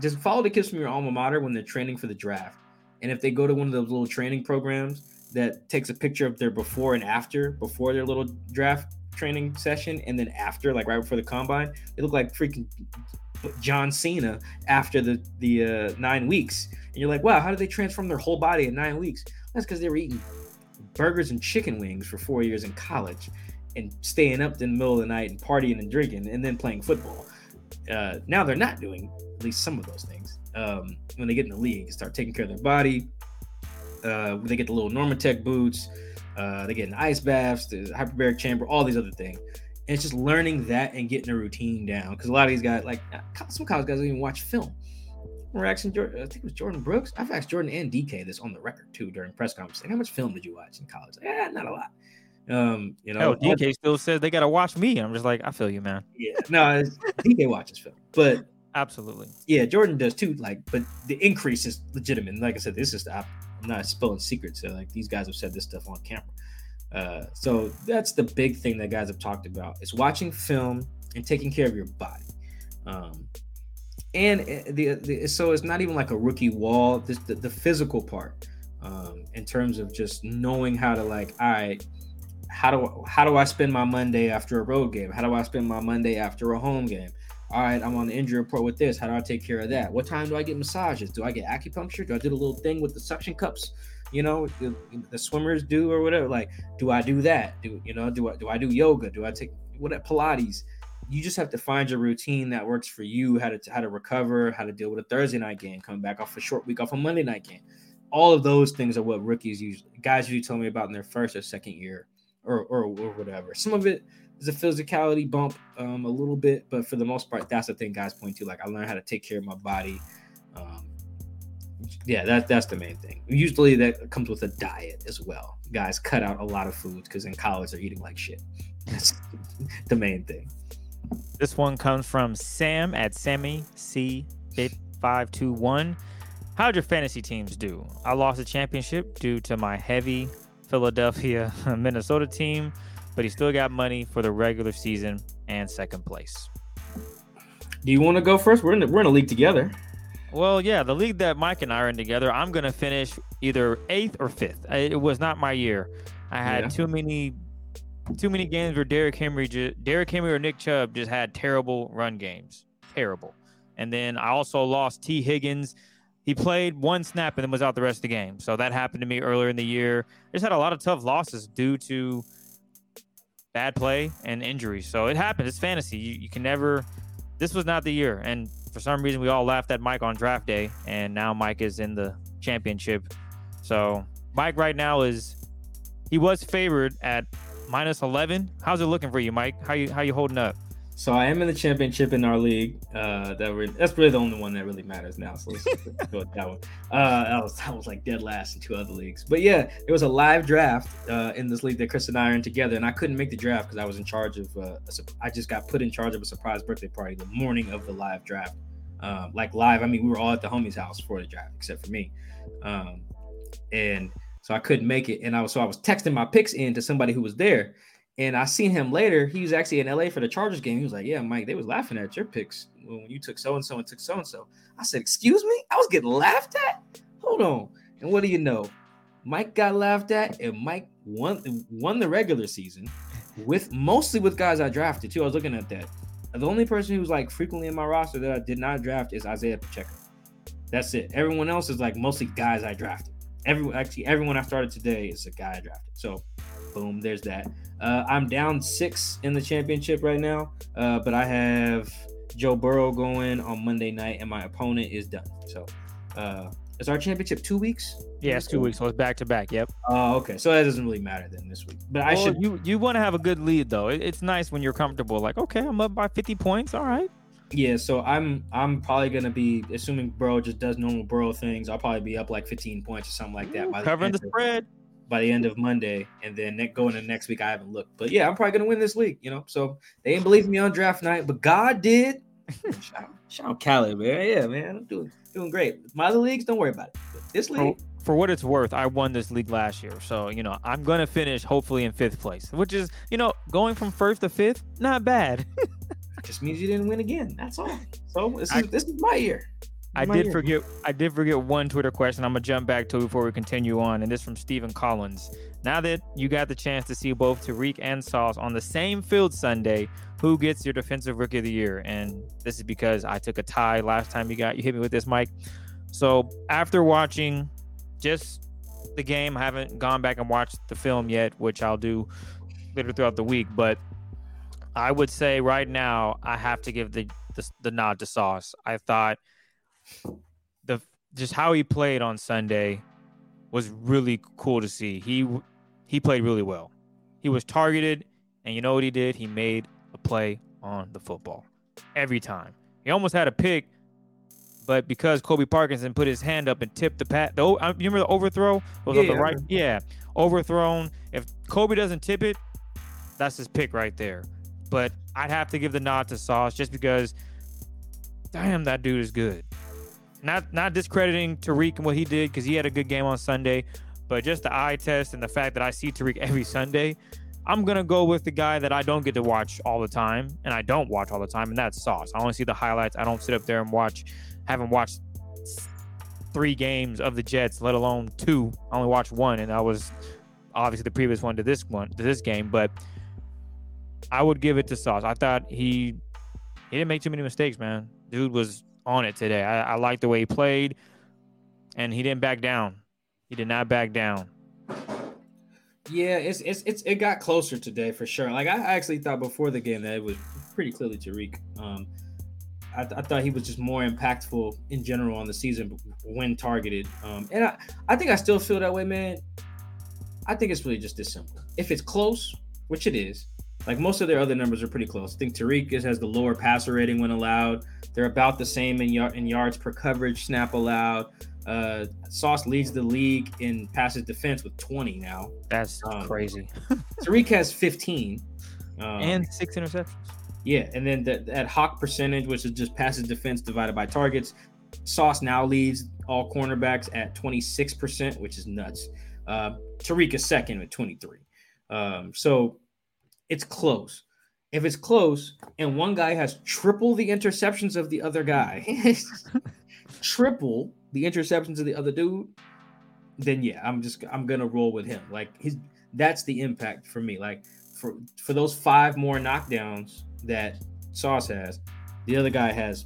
just follow the kids from your alma mater when they're training for the draft. And if they go to one of those little training programs that takes a picture of their before and after, before their little draft training session, and then after, like right before the combine, they look like freaking John Cena after the the uh, nine weeks. And you're like, wow, how did they transform their whole body in nine weeks? That's because they were eating burgers and chicken wings for four years in college and staying up in the middle of the night and partying and drinking and then playing football. Uh, now they're not doing at least some of those things. Um, when they get in the league, start taking care of their body. Uh, they get the little Normatec boots. Uh, they get in ice baths, the hyperbaric chamber, all these other things. And it's just learning that and getting a routine down. Because a lot of these guys, like some college guys, don't even watch film. We're asking Jordyn, I think it was Jordyn Brooks. I've asked Jordyn and DK this on the record too during press conference. Like, how much film did you watch in college? Like, yeah, not a lot. Um, you know, DK still says they gotta watch me. I'm just like, I feel you, man. yeah, no, DK watches film, but Absolutely. yeah, Jordyn does too. Like, but the increase is legitimate. And like I said, this is I'm not spilling secrets. So like these guys have said this stuff on camera. Uh, so that's the big thing that guys have talked about is watching film and taking care of your body. Um, and the, the so it's not even like a rookie wall. This the, the physical part um, in terms of just knowing how to like, all right, how do how do I spend my Monday after a road game? How do I spend my Monday after a home game? All right, I'm on the injury report with this. How do I take care of that? What time do I get massages? Do I get acupuncture? Do I do the little thing with the suction cups? You know, the, the swimmers do or whatever. Like, do I do that? Do you know? Do I do I do yoga? Do I take what at Pilates? You just have to find your routine that works for you. How to how to recover, how to deal with a Thursday night game, coming back off a short week off a Monday night game. All of those things are what rookies usually guys usually tell me about in their first or second year or or, or whatever. Some of it is a physicality bump um, a little bit, but for the most part, that's the thing guys point to. Like I learned how to take care of my body. Um, yeah, that that's the main thing. Usually that comes with a diet as well. Guys cut out a lot of foods because in college they're eating like shit. <laughs> That's the main thing. This one comes from Sam at Sammy C two one. How'd your fantasy teams do? I lost the championship due to my heavy Philadelphia <laughs> Minnesota team, but he still got money for the regular season and second place. Do you want to go first? We're in the, we're in a league together. Well, yeah, the league that Mike and I are in together, I'm gonna finish either eighth or fifth. It was not my year. I had yeah. too many, too many games where Derrick Henry, just, Derrick Henry or Nick Chubb just had terrible run games, terrible. And then I also lost Tee Higgins. He played one snap and then was out the rest of the game. So that happened to me earlier in the year. I just had a lot of tough losses due to bad play and injuries. So it happens. It's fantasy. You, you can never. This was not the year, and for some reason we all laughed at Mike on draft day, and now Mike is in the championship. So Mike right now is he was favored at minus eleven. How's it looking for you, Mike? How you how you holding up? So I am in the championship in our league. Uh, that re- that's really the only one that really matters now. So let's go with that one. <laughs> Uh, I was I was like dead last in two other leagues, but yeah, it was a live draft uh, in this league that Chris and I are in together, and I couldn't make the draft because I was in charge of. Uh, a, I just got put in charge of a surprise birthday party the morning of the live draft. Um, like live, I mean, we were all at the homie's house for the draft except for me, um, and so I couldn't make it. And I was so I was texting my picks in to somebody who was there, and I seen him later. He was actually in LA for the Chargers game. He was like, "Yeah, Mike, they was laughing at your picks when you took so and so and took so and so." I said, "Excuse me, I was getting laughed at." Hold on. And what do you know? Mike got laughed at, and Mike won won the regular season with mostly with guys I drafted too. I was looking at that. The only person who's like frequently in my roster that I did not draft is Isaiah Pacheco. That's it. Everyone else is like mostly guys I drafted. Everyone actually everyone I started today is a guy I drafted. So boom, there's that. Uh, I'm down six in the championship right now, uh, but I have Joe Burrow going on Monday night, and my opponent is done. So, uh, is our championship two weeks? Yeah, it's two weeks. So it's back to back. Yep. Oh, okay. So that doesn't really matter then this week. But I should. You you want to have a good lead though. It, it's nice when you're comfortable. Like, okay, I'm up by 50 points. All right. Yeah, so I'm I'm probably gonna be assuming Burrow just does normal Burrow things. I'll probably be up like 15 points or something like that. Ooh, covering the, the spread by the end of Monday, and then going to next week, I haven't looked. But yeah, I'm probably gonna win this week, you know. So they ain't believe me on draft night, but God did. <laughs> shout, shout out Cali, man. Yeah, man, I'm doing doing great. My other leagues, don't worry about it. But this league. For, for what it's worth, I won this league last year, so you know I'm gonna finish hopefully in fifth place, which is you know going from first to fifth, not bad. <laughs> just means you didn't win again. That's all. So this is I, this is my year. I did forget. I did forget one Twitter question. I'm gonna jump back to before we continue on, and this is from Stephen Collins. Now that you got the chance to see both Tariq and Sauce on the same field Sunday, who gets your Defensive Rookie of the Year? And this is because I took a tie last time you got you hit me with this, Mike. So after watching just the game, I haven't gone back and watched the film yet, which I'll do later throughout the week. But I would say right now I have to give the the, the nod to Sauce. I thought the just how he played on Sunday was really cool to see. He he played really well. He was targeted, and you know what he did? He made a play on the football every time. He almost had a pick, but because Colby Parkinson put his hand up and tipped the pat, the, uh, you remember the overthrow? It was yeah. on the right, yeah, overthrown. If Colby doesn't tip it, that's his pick right there. But I'd have to give the nod to Sauce just because, damn, that dude is good not not discrediting Tariq and what he did because he had a good game on Sunday, but just the eye test and the fact that I see Tariq every Sunday, I'm gonna go with the guy that I don't get to watch all the time, and I don't watch all the time, and that's Sauce. I only see the highlights. I don't sit up there and watch. Haven't watched three games of the Jets, let alone two. I only watched one, and that was obviously the previous one to this one to this game. But I would give it to Sauce. I thought he he didn't make too many mistakes, man. Dude was on it today. I, I like the way he played, and he didn't back down. He did not back down. Yeah, it's it's, it's it got closer today for sure. Like I actually thought before the game that it was pretty clearly Tariq. Um, I, th- I, thought he was just more impactful in general on the season when targeted. Um, and I, I think I still feel that way, man. I think it's really just this simple. If it's close, which it is, like most of their other numbers are pretty close. I think Tariq has the lower passer rating when allowed. They're about the same in, y- in yards per coverage snap allowed. Uh, Sauce leads the league in passes defense with 20 now. That's um, crazy. <laughs> Tariq has 15 um, and six interceptions. Yeah, and then the, that hawk percentage, which is just passes defense divided by targets. Sauce now leads all cornerbacks at 26%, which is nuts. Uh, Tariq is second at 23. Um, so it's close. If it's close and one guy has triple the interceptions of the other guy, <laughs> triple the interceptions of the other dude, then yeah, I'm just I'm gonna roll with him. Like his that's the impact for me. Like for for those five more knockdowns that Sauce has, the other guy has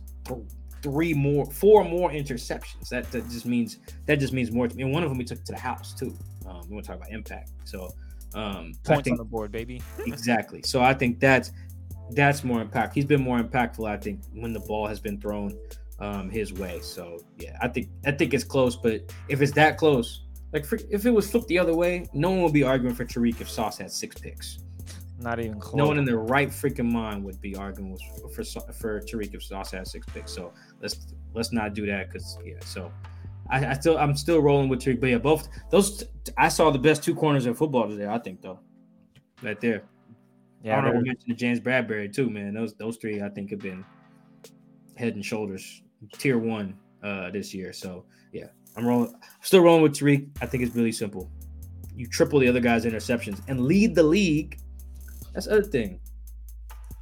three more, four more interceptions. That that just means that just means more to me. And one of them we took to the house too. Um, we want to talk about impact. So um, points think, on the board, baby. exactly. So I think that's that's more impact. He's been more impactful, I think, when the ball has been thrown um, his way. So yeah, I think I think it's close. But if it's that close, like for, if it was flipped the other way, no one would be arguing for Tariq if Sauce had six picks. Not even close. No one in their right freaking mind would be arguing for for Tariq if Sauce had six picks. So let's let's not do that because yeah. So I, I, still I'm still rolling with Tariq. But yeah, both those I saw the best two corners in football today. I think though, right there. Yeah, I don't know. We mentioned James Bradberry too, man. Those those three I think have been head and shoulders tier one uh this year. So yeah, I'm rolling. Still rolling with Tariq. I think it's really simple. You triple the other guy's interceptions and lead the league. That's the other thing.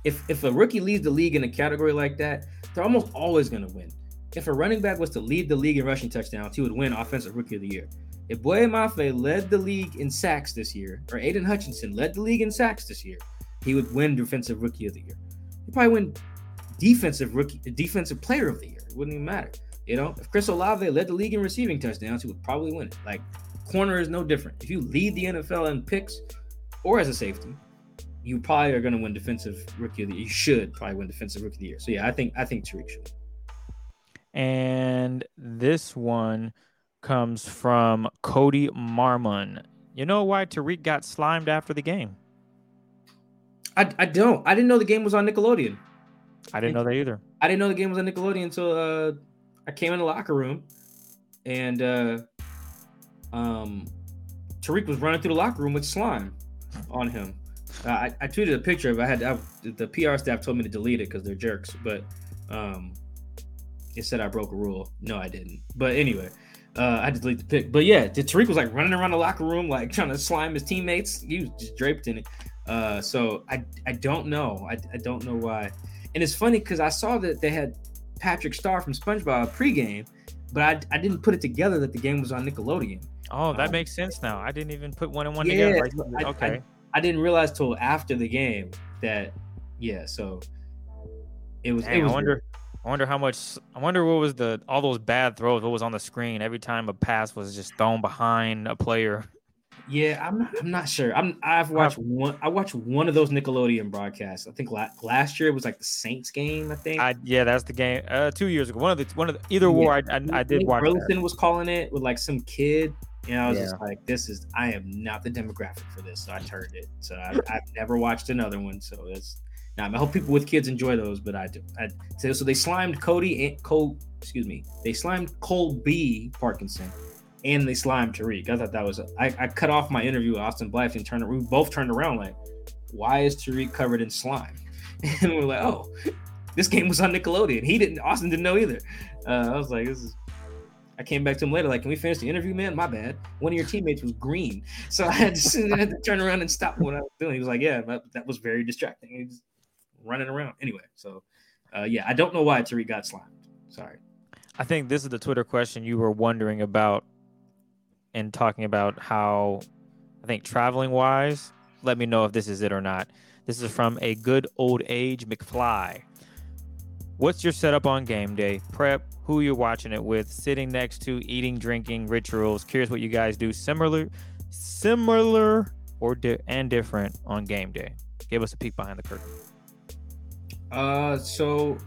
If if a rookie leads the league in a category like that, they're almost always going to win. If a running back was to lead the league in rushing touchdowns, he would win Offensive Rookie of the Year. If Boye Mafe led the league in sacks this year, or Aidan Hutchinson led the league in sacks this year, he would win Defensive Rookie of the Year. He'd probably win Defensive Rookie, Defensive Player of the Year. It wouldn't even matter. You know, if Chris Olave led the league in receiving touchdowns, he would probably win it. Like corner is no different. If you lead the NFL in picks or as a safety, you probably are going to win defensive rookie of the year. You should probably win defensive rookie of the year. So yeah, I think I think Tariq should. And this one comes from Cody Marmon. You know why Tariq got slimed after the game? I, I don't. I didn't know the game was on Nickelodeon. I didn't know that either. I didn't know the game was on Nickelodeon until uh, I came in the locker room and uh, um, Tariq was running through the locker room with slime on him. Uh, I, I tweeted a picture of. It. I had I, the PR staff told me to delete it because they're jerks, but um, it said I broke a rule. No, I didn't. But anyway, uh, I had to delete the pic. But yeah, Tariq was like running around the locker room, like trying to slime his teammates. He was just draped in it. Uh, so I I don't know. I, I don't know why. And it's funny because I saw that they had Patrick Star from SpongeBob pregame, but I, I didn't put it together that the game was on Nickelodeon. Oh, that um, makes sense now. I didn't even put one and one yeah, together. Like, okay. I, I, didn't realize till after the game that yeah. So it was. Dang, it was I wonder. I wonder how much. I wonder what was the all those bad throws. What was on the screen every time a pass was just thrown behind a player. Yeah, I'm not, I'm not sure. I'm I've watched one. I watched one of those Nickelodeon broadcasts. I think la- last year it was like the Saints game. I think. I yeah, that's the game. Uh, two years ago, one of the one of the either yeah. war. I, I, I did watch. Burleson was calling it with like some kid. And I was yeah. just like, this is I am not the demographic for this. So I turned it. So I, have never watched another one. So it's now I hope people with kids enjoy those, but I do. I, so, so they slimed Cody and Cole. Excuse me. They slimed Colby Parkinson and they slimed Tariq. I thought that was I, I cut off my interview with Austin Blythe and turned we both turned around like, why is Tariq covered in slime? <laughs> And we're like, oh, this game was on Nickelodeon. He didn't Austin didn't know either. Uh, I was like, this is I came back to him later, like, can we finish the interview, man? My bad. One of your teammates was green. So <laughs> I had to, I had to turn around and stop what I was doing. He was like, yeah, that, that was very distracting. Running around. Anyway, so uh, yeah, I don't know why Tariq got slimed. Sorry. I think this is the Twitter question you were wondering about and talking about how I think traveling wise, let me know if this is it or not. This is from a good old age McFly. What's your setup on game day? Prep, who you're watching it with, sitting next to, eating, drinking, rituals. Curious what you guys do similar, similar or di- and different on game day. Give us a peek behind the curtain. Uh, so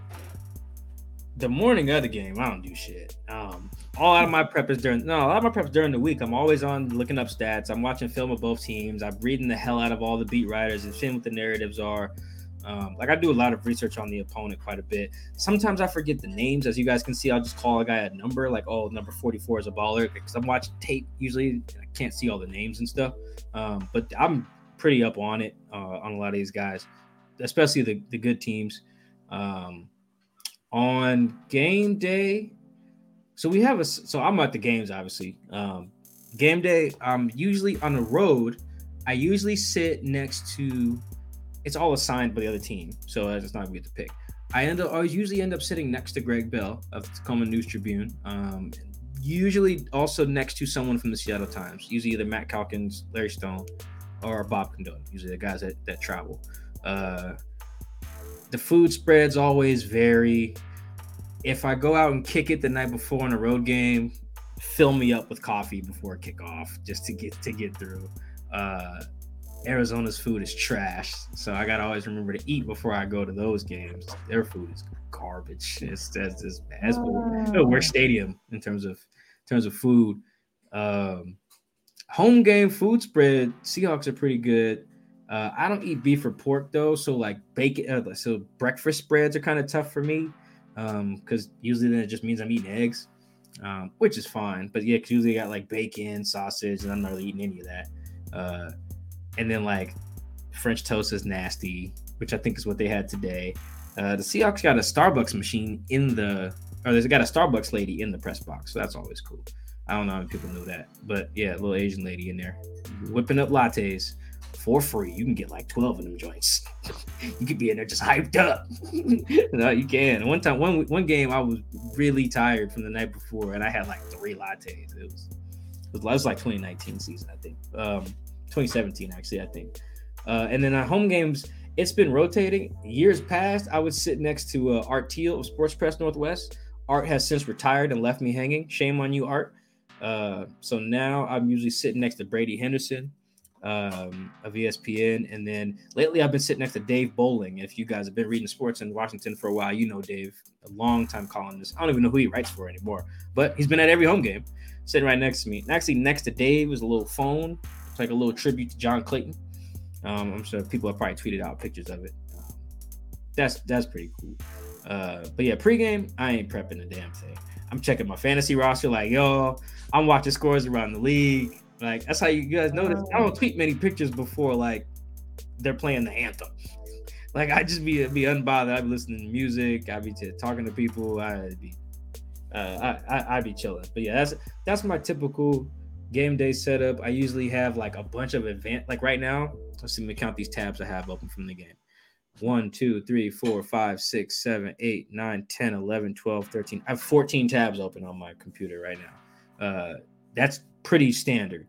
the morning of the game, I don't do shit. Um, all out of my prep is during no, a lot of my prep is during the week. I'm always on looking up stats. I'm watching film of both teams. I'm reading the hell out of all the beat writers and seeing what the narratives are. Um, like I do a lot of research on the opponent quite a bit. Sometimes I forget the names. As you guys can see, I'll just call a guy a number, like oh, number 44 is a baller, because I'm watching tape. Usually, I can't see all the names and stuff. Um, but I'm pretty up on it uh, on a lot of these guys, especially the the good teams. Um, on game day, so we have a so I'm at the games obviously. Um, game day, I'm usually on the road. I usually sit next to. It's all assigned by the other team, so it's not we get to pick. I end up I usually end up sitting next to Greg Bell of the Tacoma News Tribune. Um, usually also next to someone from the Seattle Times, usually either Matt Calkins, Larry Stone, or Bob Condotta, usually the guys that, that travel. Uh, the food spreads always vary. If I go out and kick it the night before in a road game, fill me up with coffee before kickoff just to get to get through. Uh, Arizona's food is trash, so I gotta always remember to eat before I go to those games. Their food is garbage. <laughs> It's that's bad as oh. stadium in terms of in terms of food. Um, home game food spread. Seahawks are pretty good. Uh, I don't eat beef or pork though, so like bacon. Uh, so breakfast spreads are kind of tough for me because um, usually then it just means I'm eating eggs, um, which is fine. But yeah, cause usually I got like bacon, sausage, and I'm not really eating any of that. Uh, and then like French toast is nasty, which I think is what they had today. Uh, the Seahawks got a Starbucks machine in the, or they got a Starbucks lady in the press box, so that's always cool. I don't know how people know that, but yeah, little Asian lady in there whipping up lattes for free. You can get like 12 of them joints. <laughs> you could be in there just hyped up. <laughs> no, you can. One time, one one game, I was really tired from the night before, and I had like three lattes. It was it was, it was like 2019 season, I think. Um, 2017 actually, I think. Uh, and then on home games, it's been rotating. Years past, I would sit next to uh, Art Thiel of Sports Press Northwest. Art has since retired and left me hanging. Shame on you, Art. Uh, so now I'm usually sitting next to Brady Henderson um, of ESPN. And then lately I've been sitting next to Dave Boling. If you guys have been reading sports in Washington for a while, you know Dave, a long time columnist. I don't even know who he writes for anymore, but he's been at every home game, sitting right next to me. And actually, next to Dave is a little phone. It's like a little tribute to John Clayton. Um, I'm sure people have probably tweeted out pictures of it. That's that's pretty cool. Uh, but yeah, pregame, I ain't prepping a damn thing. I'm checking my fantasy roster, like yo, I'm watching scores around the league. Like that's how you guys notice. I don't tweet many pictures before like they're playing the anthem. Like I just be be unbothered. I'd be listening to music. I'd be t- talking to people. I'd be uh, I, I would be chilling. But yeah, that's that's my typical game day setup. I usually have like a bunch of event. Like right now, let's see. Let me count these tabs I have open from the game. 1, 2, 3, 4, 5, 6, 7, 8, 9, 10, 11, 12, 13. I have 14 tabs open on my computer right now. Uh, that's pretty standard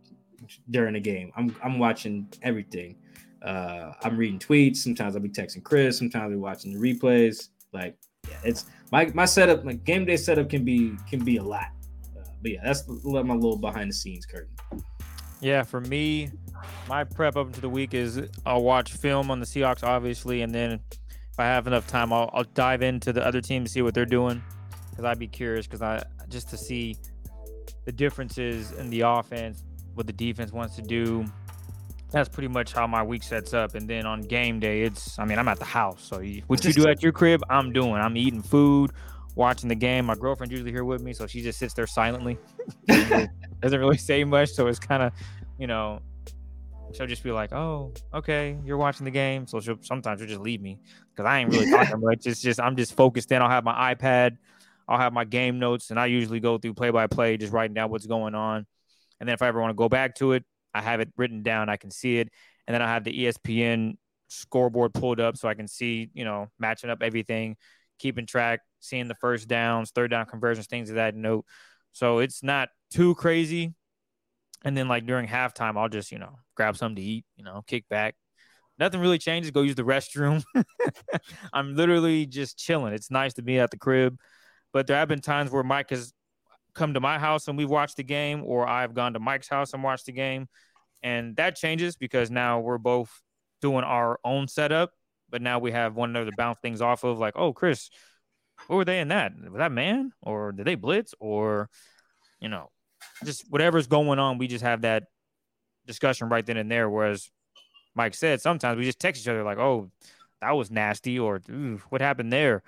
during a game. I'm, I'm watching everything. Uh, I'm reading tweets. Sometimes I'll be texting Chris. Sometimes I'll be watching the replays. Like, yeah, it's my my setup. My game day setup can be can be a lot. Uh, but yeah, that's my little behind the scenes curtain. Yeah, for me, my prep up into the week is I'll watch film on the Seahawks, obviously, and then if I have enough time, I'll, I'll dive into the other team to see what they're doing because I'd be curious because I just to see the differences in the offense, what the defense wants to do. That's pretty much how my week sets up. And then on game day, it's I mean I'm at the house, so you, what you do at your crib, I'm doing. I'm eating food, watching the game. My girlfriend's usually here with me, so she just sits there silently. <laughs> doesn't really say much, so it's kind of, you know, she'll just be like, "Oh, okay, you're watching the game." So she'll sometimes she'll just leave me because I ain't really talking <laughs> much. It's just I'm just focused in. I'll have my iPad, I'll have my game notes, and I usually go through play by play, just writing down what's going on. And then if I ever want to go back to it, I have it written down. I can see it, and then I have the ESPN scoreboard pulled up so I can see, you know, matching up everything, keeping track, seeing the first downs, third down conversions, things of that note. So it's not too crazy. And then like during halftime, I'll just, you know, grab something to eat, you know, kick back. Nothing really changes. Go use the restroom. <laughs> I'm literally just chilling. It's nice to be at the crib. But there have been times where Mike has come to my house and we've watched the game, or I've gone to Mike's house and watched the game. And that changes because now we're both doing our own setup, but now we have one another to bounce things off of. Like, oh, Chris, what were they in that? Was that man? Or did they blitz? Or, you know, just whatever's going on, we just have that discussion right then and there. Whereas Mike said, sometimes we just text each other like, "Oh, that was nasty," or "What happened there?"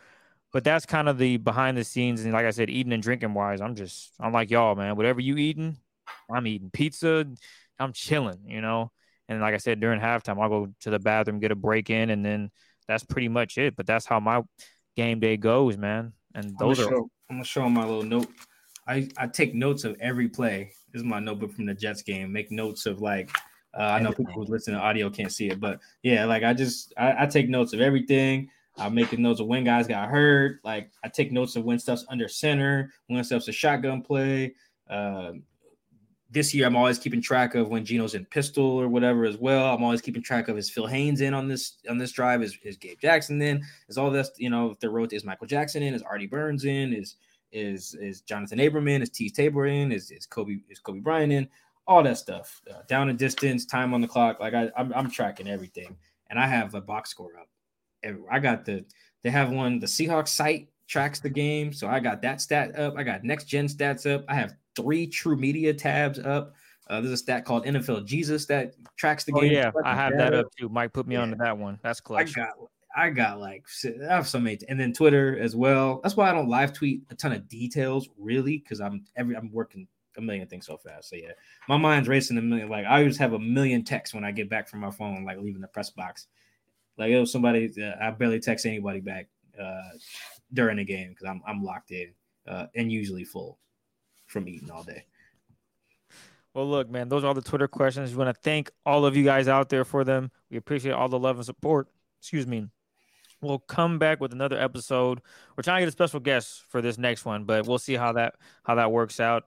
But that's kind of the behind the scenes. And like I said, eating and drinking wise, I'm just I'm like y'all, man. Whatever you eating, I'm eating pizza. I'm chilling, you know. And like I said, during halftime, I'll go to the bathroom, get a break in, and then that's pretty much it. But that's how my game day goes, man. And those I'm are. Show, I'm gonna show them my little note I, I take notes of every play. This is my notebook from the Jets game. Make notes of like uh, I know people who listen to audio can't see it, but yeah, like I just I, I take notes of everything. I'm making notes of when guys got hurt. Like I take notes of when stuff's under center, when stuff's a shotgun play. Uh, this year, I'm always keeping track of when Geno's in pistol or whatever as well. I'm always keeping track of is Phil Haynes in on this on this drive? Is, is Gabe Jackson in? Is all this you know? If the road is Michael Jackson in? Is Artie Burns in? Is is is Jonathan Abram in? Is T. Tabor in? Is is Coby is Coby Bryant in? All that stuff. Uh, down and distance, time on the clock. Like I, I'm, I'm tracking everything, and I have a box score up. Everywhere. I got the they have one. The Seahawks site tracks the game, so I got that stat up. I got next gen stats up. I have three TruMedia tabs up. Uh, there's a stat called NFL Jesus that tracks the oh, game. yeah, I have that up too. Mike put me yeah. onto that one. That's clutch. I got, I got like I have so many, and then Twitter as well. That's why I don't live tweet a ton of details, really, because I'm every I'm working a million things so fast. So yeah, my mind's racing a million. Like I just have a million texts when I get back from my phone, like leaving the press box. Like it was somebody, uh, I barely text anybody back uh, during the game because I'm I'm locked in uh, and usually full from eating all day. Well, look, man, those are all the Twitter questions. We want to thank all of you guys out there for them. We appreciate all the love and support. Excuse me. We'll come back with another episode. We're trying to get a special guest for this next one, but we'll see how that how that works out.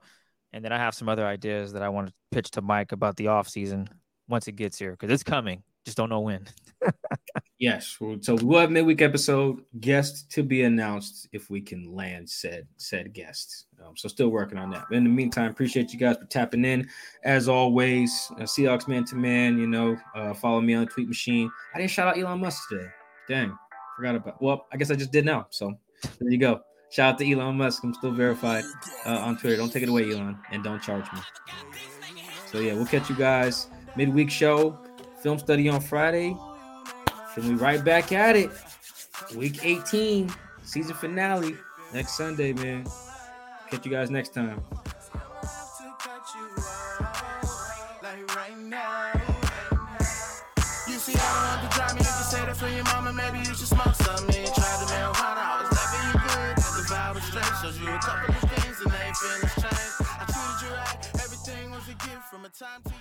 And then I have some other ideas that I want to pitch to Mike about the off season once it gets here because it's coming. Just don't know when. <laughs> yes. So we will have midweek episode guest to be announced if we can land said said guests. Um, so still working on that. But in the meantime, appreciate you guys for tapping in. As always, uh, Seahawks man to man. You know, uh, follow me on the tweet machine. I didn't shout out Elon Musk today. Dang, forgot about. Well, I guess I just did now. So there you go. Shout out to Elon Musk. I'm still verified uh, on Twitter. Don't take it away, Elon, and don't charge me. So yeah, we'll catch you guys midweek show film study on Friday. Then we right back at it. Week 18, season finale next Sunday, man. Catch you guys next time. for your mama, maybe you should smoke try the marijuana. I was loving you good, the vibe was straight. You a couple of things and they. I treated you right, everything was a gift from a time to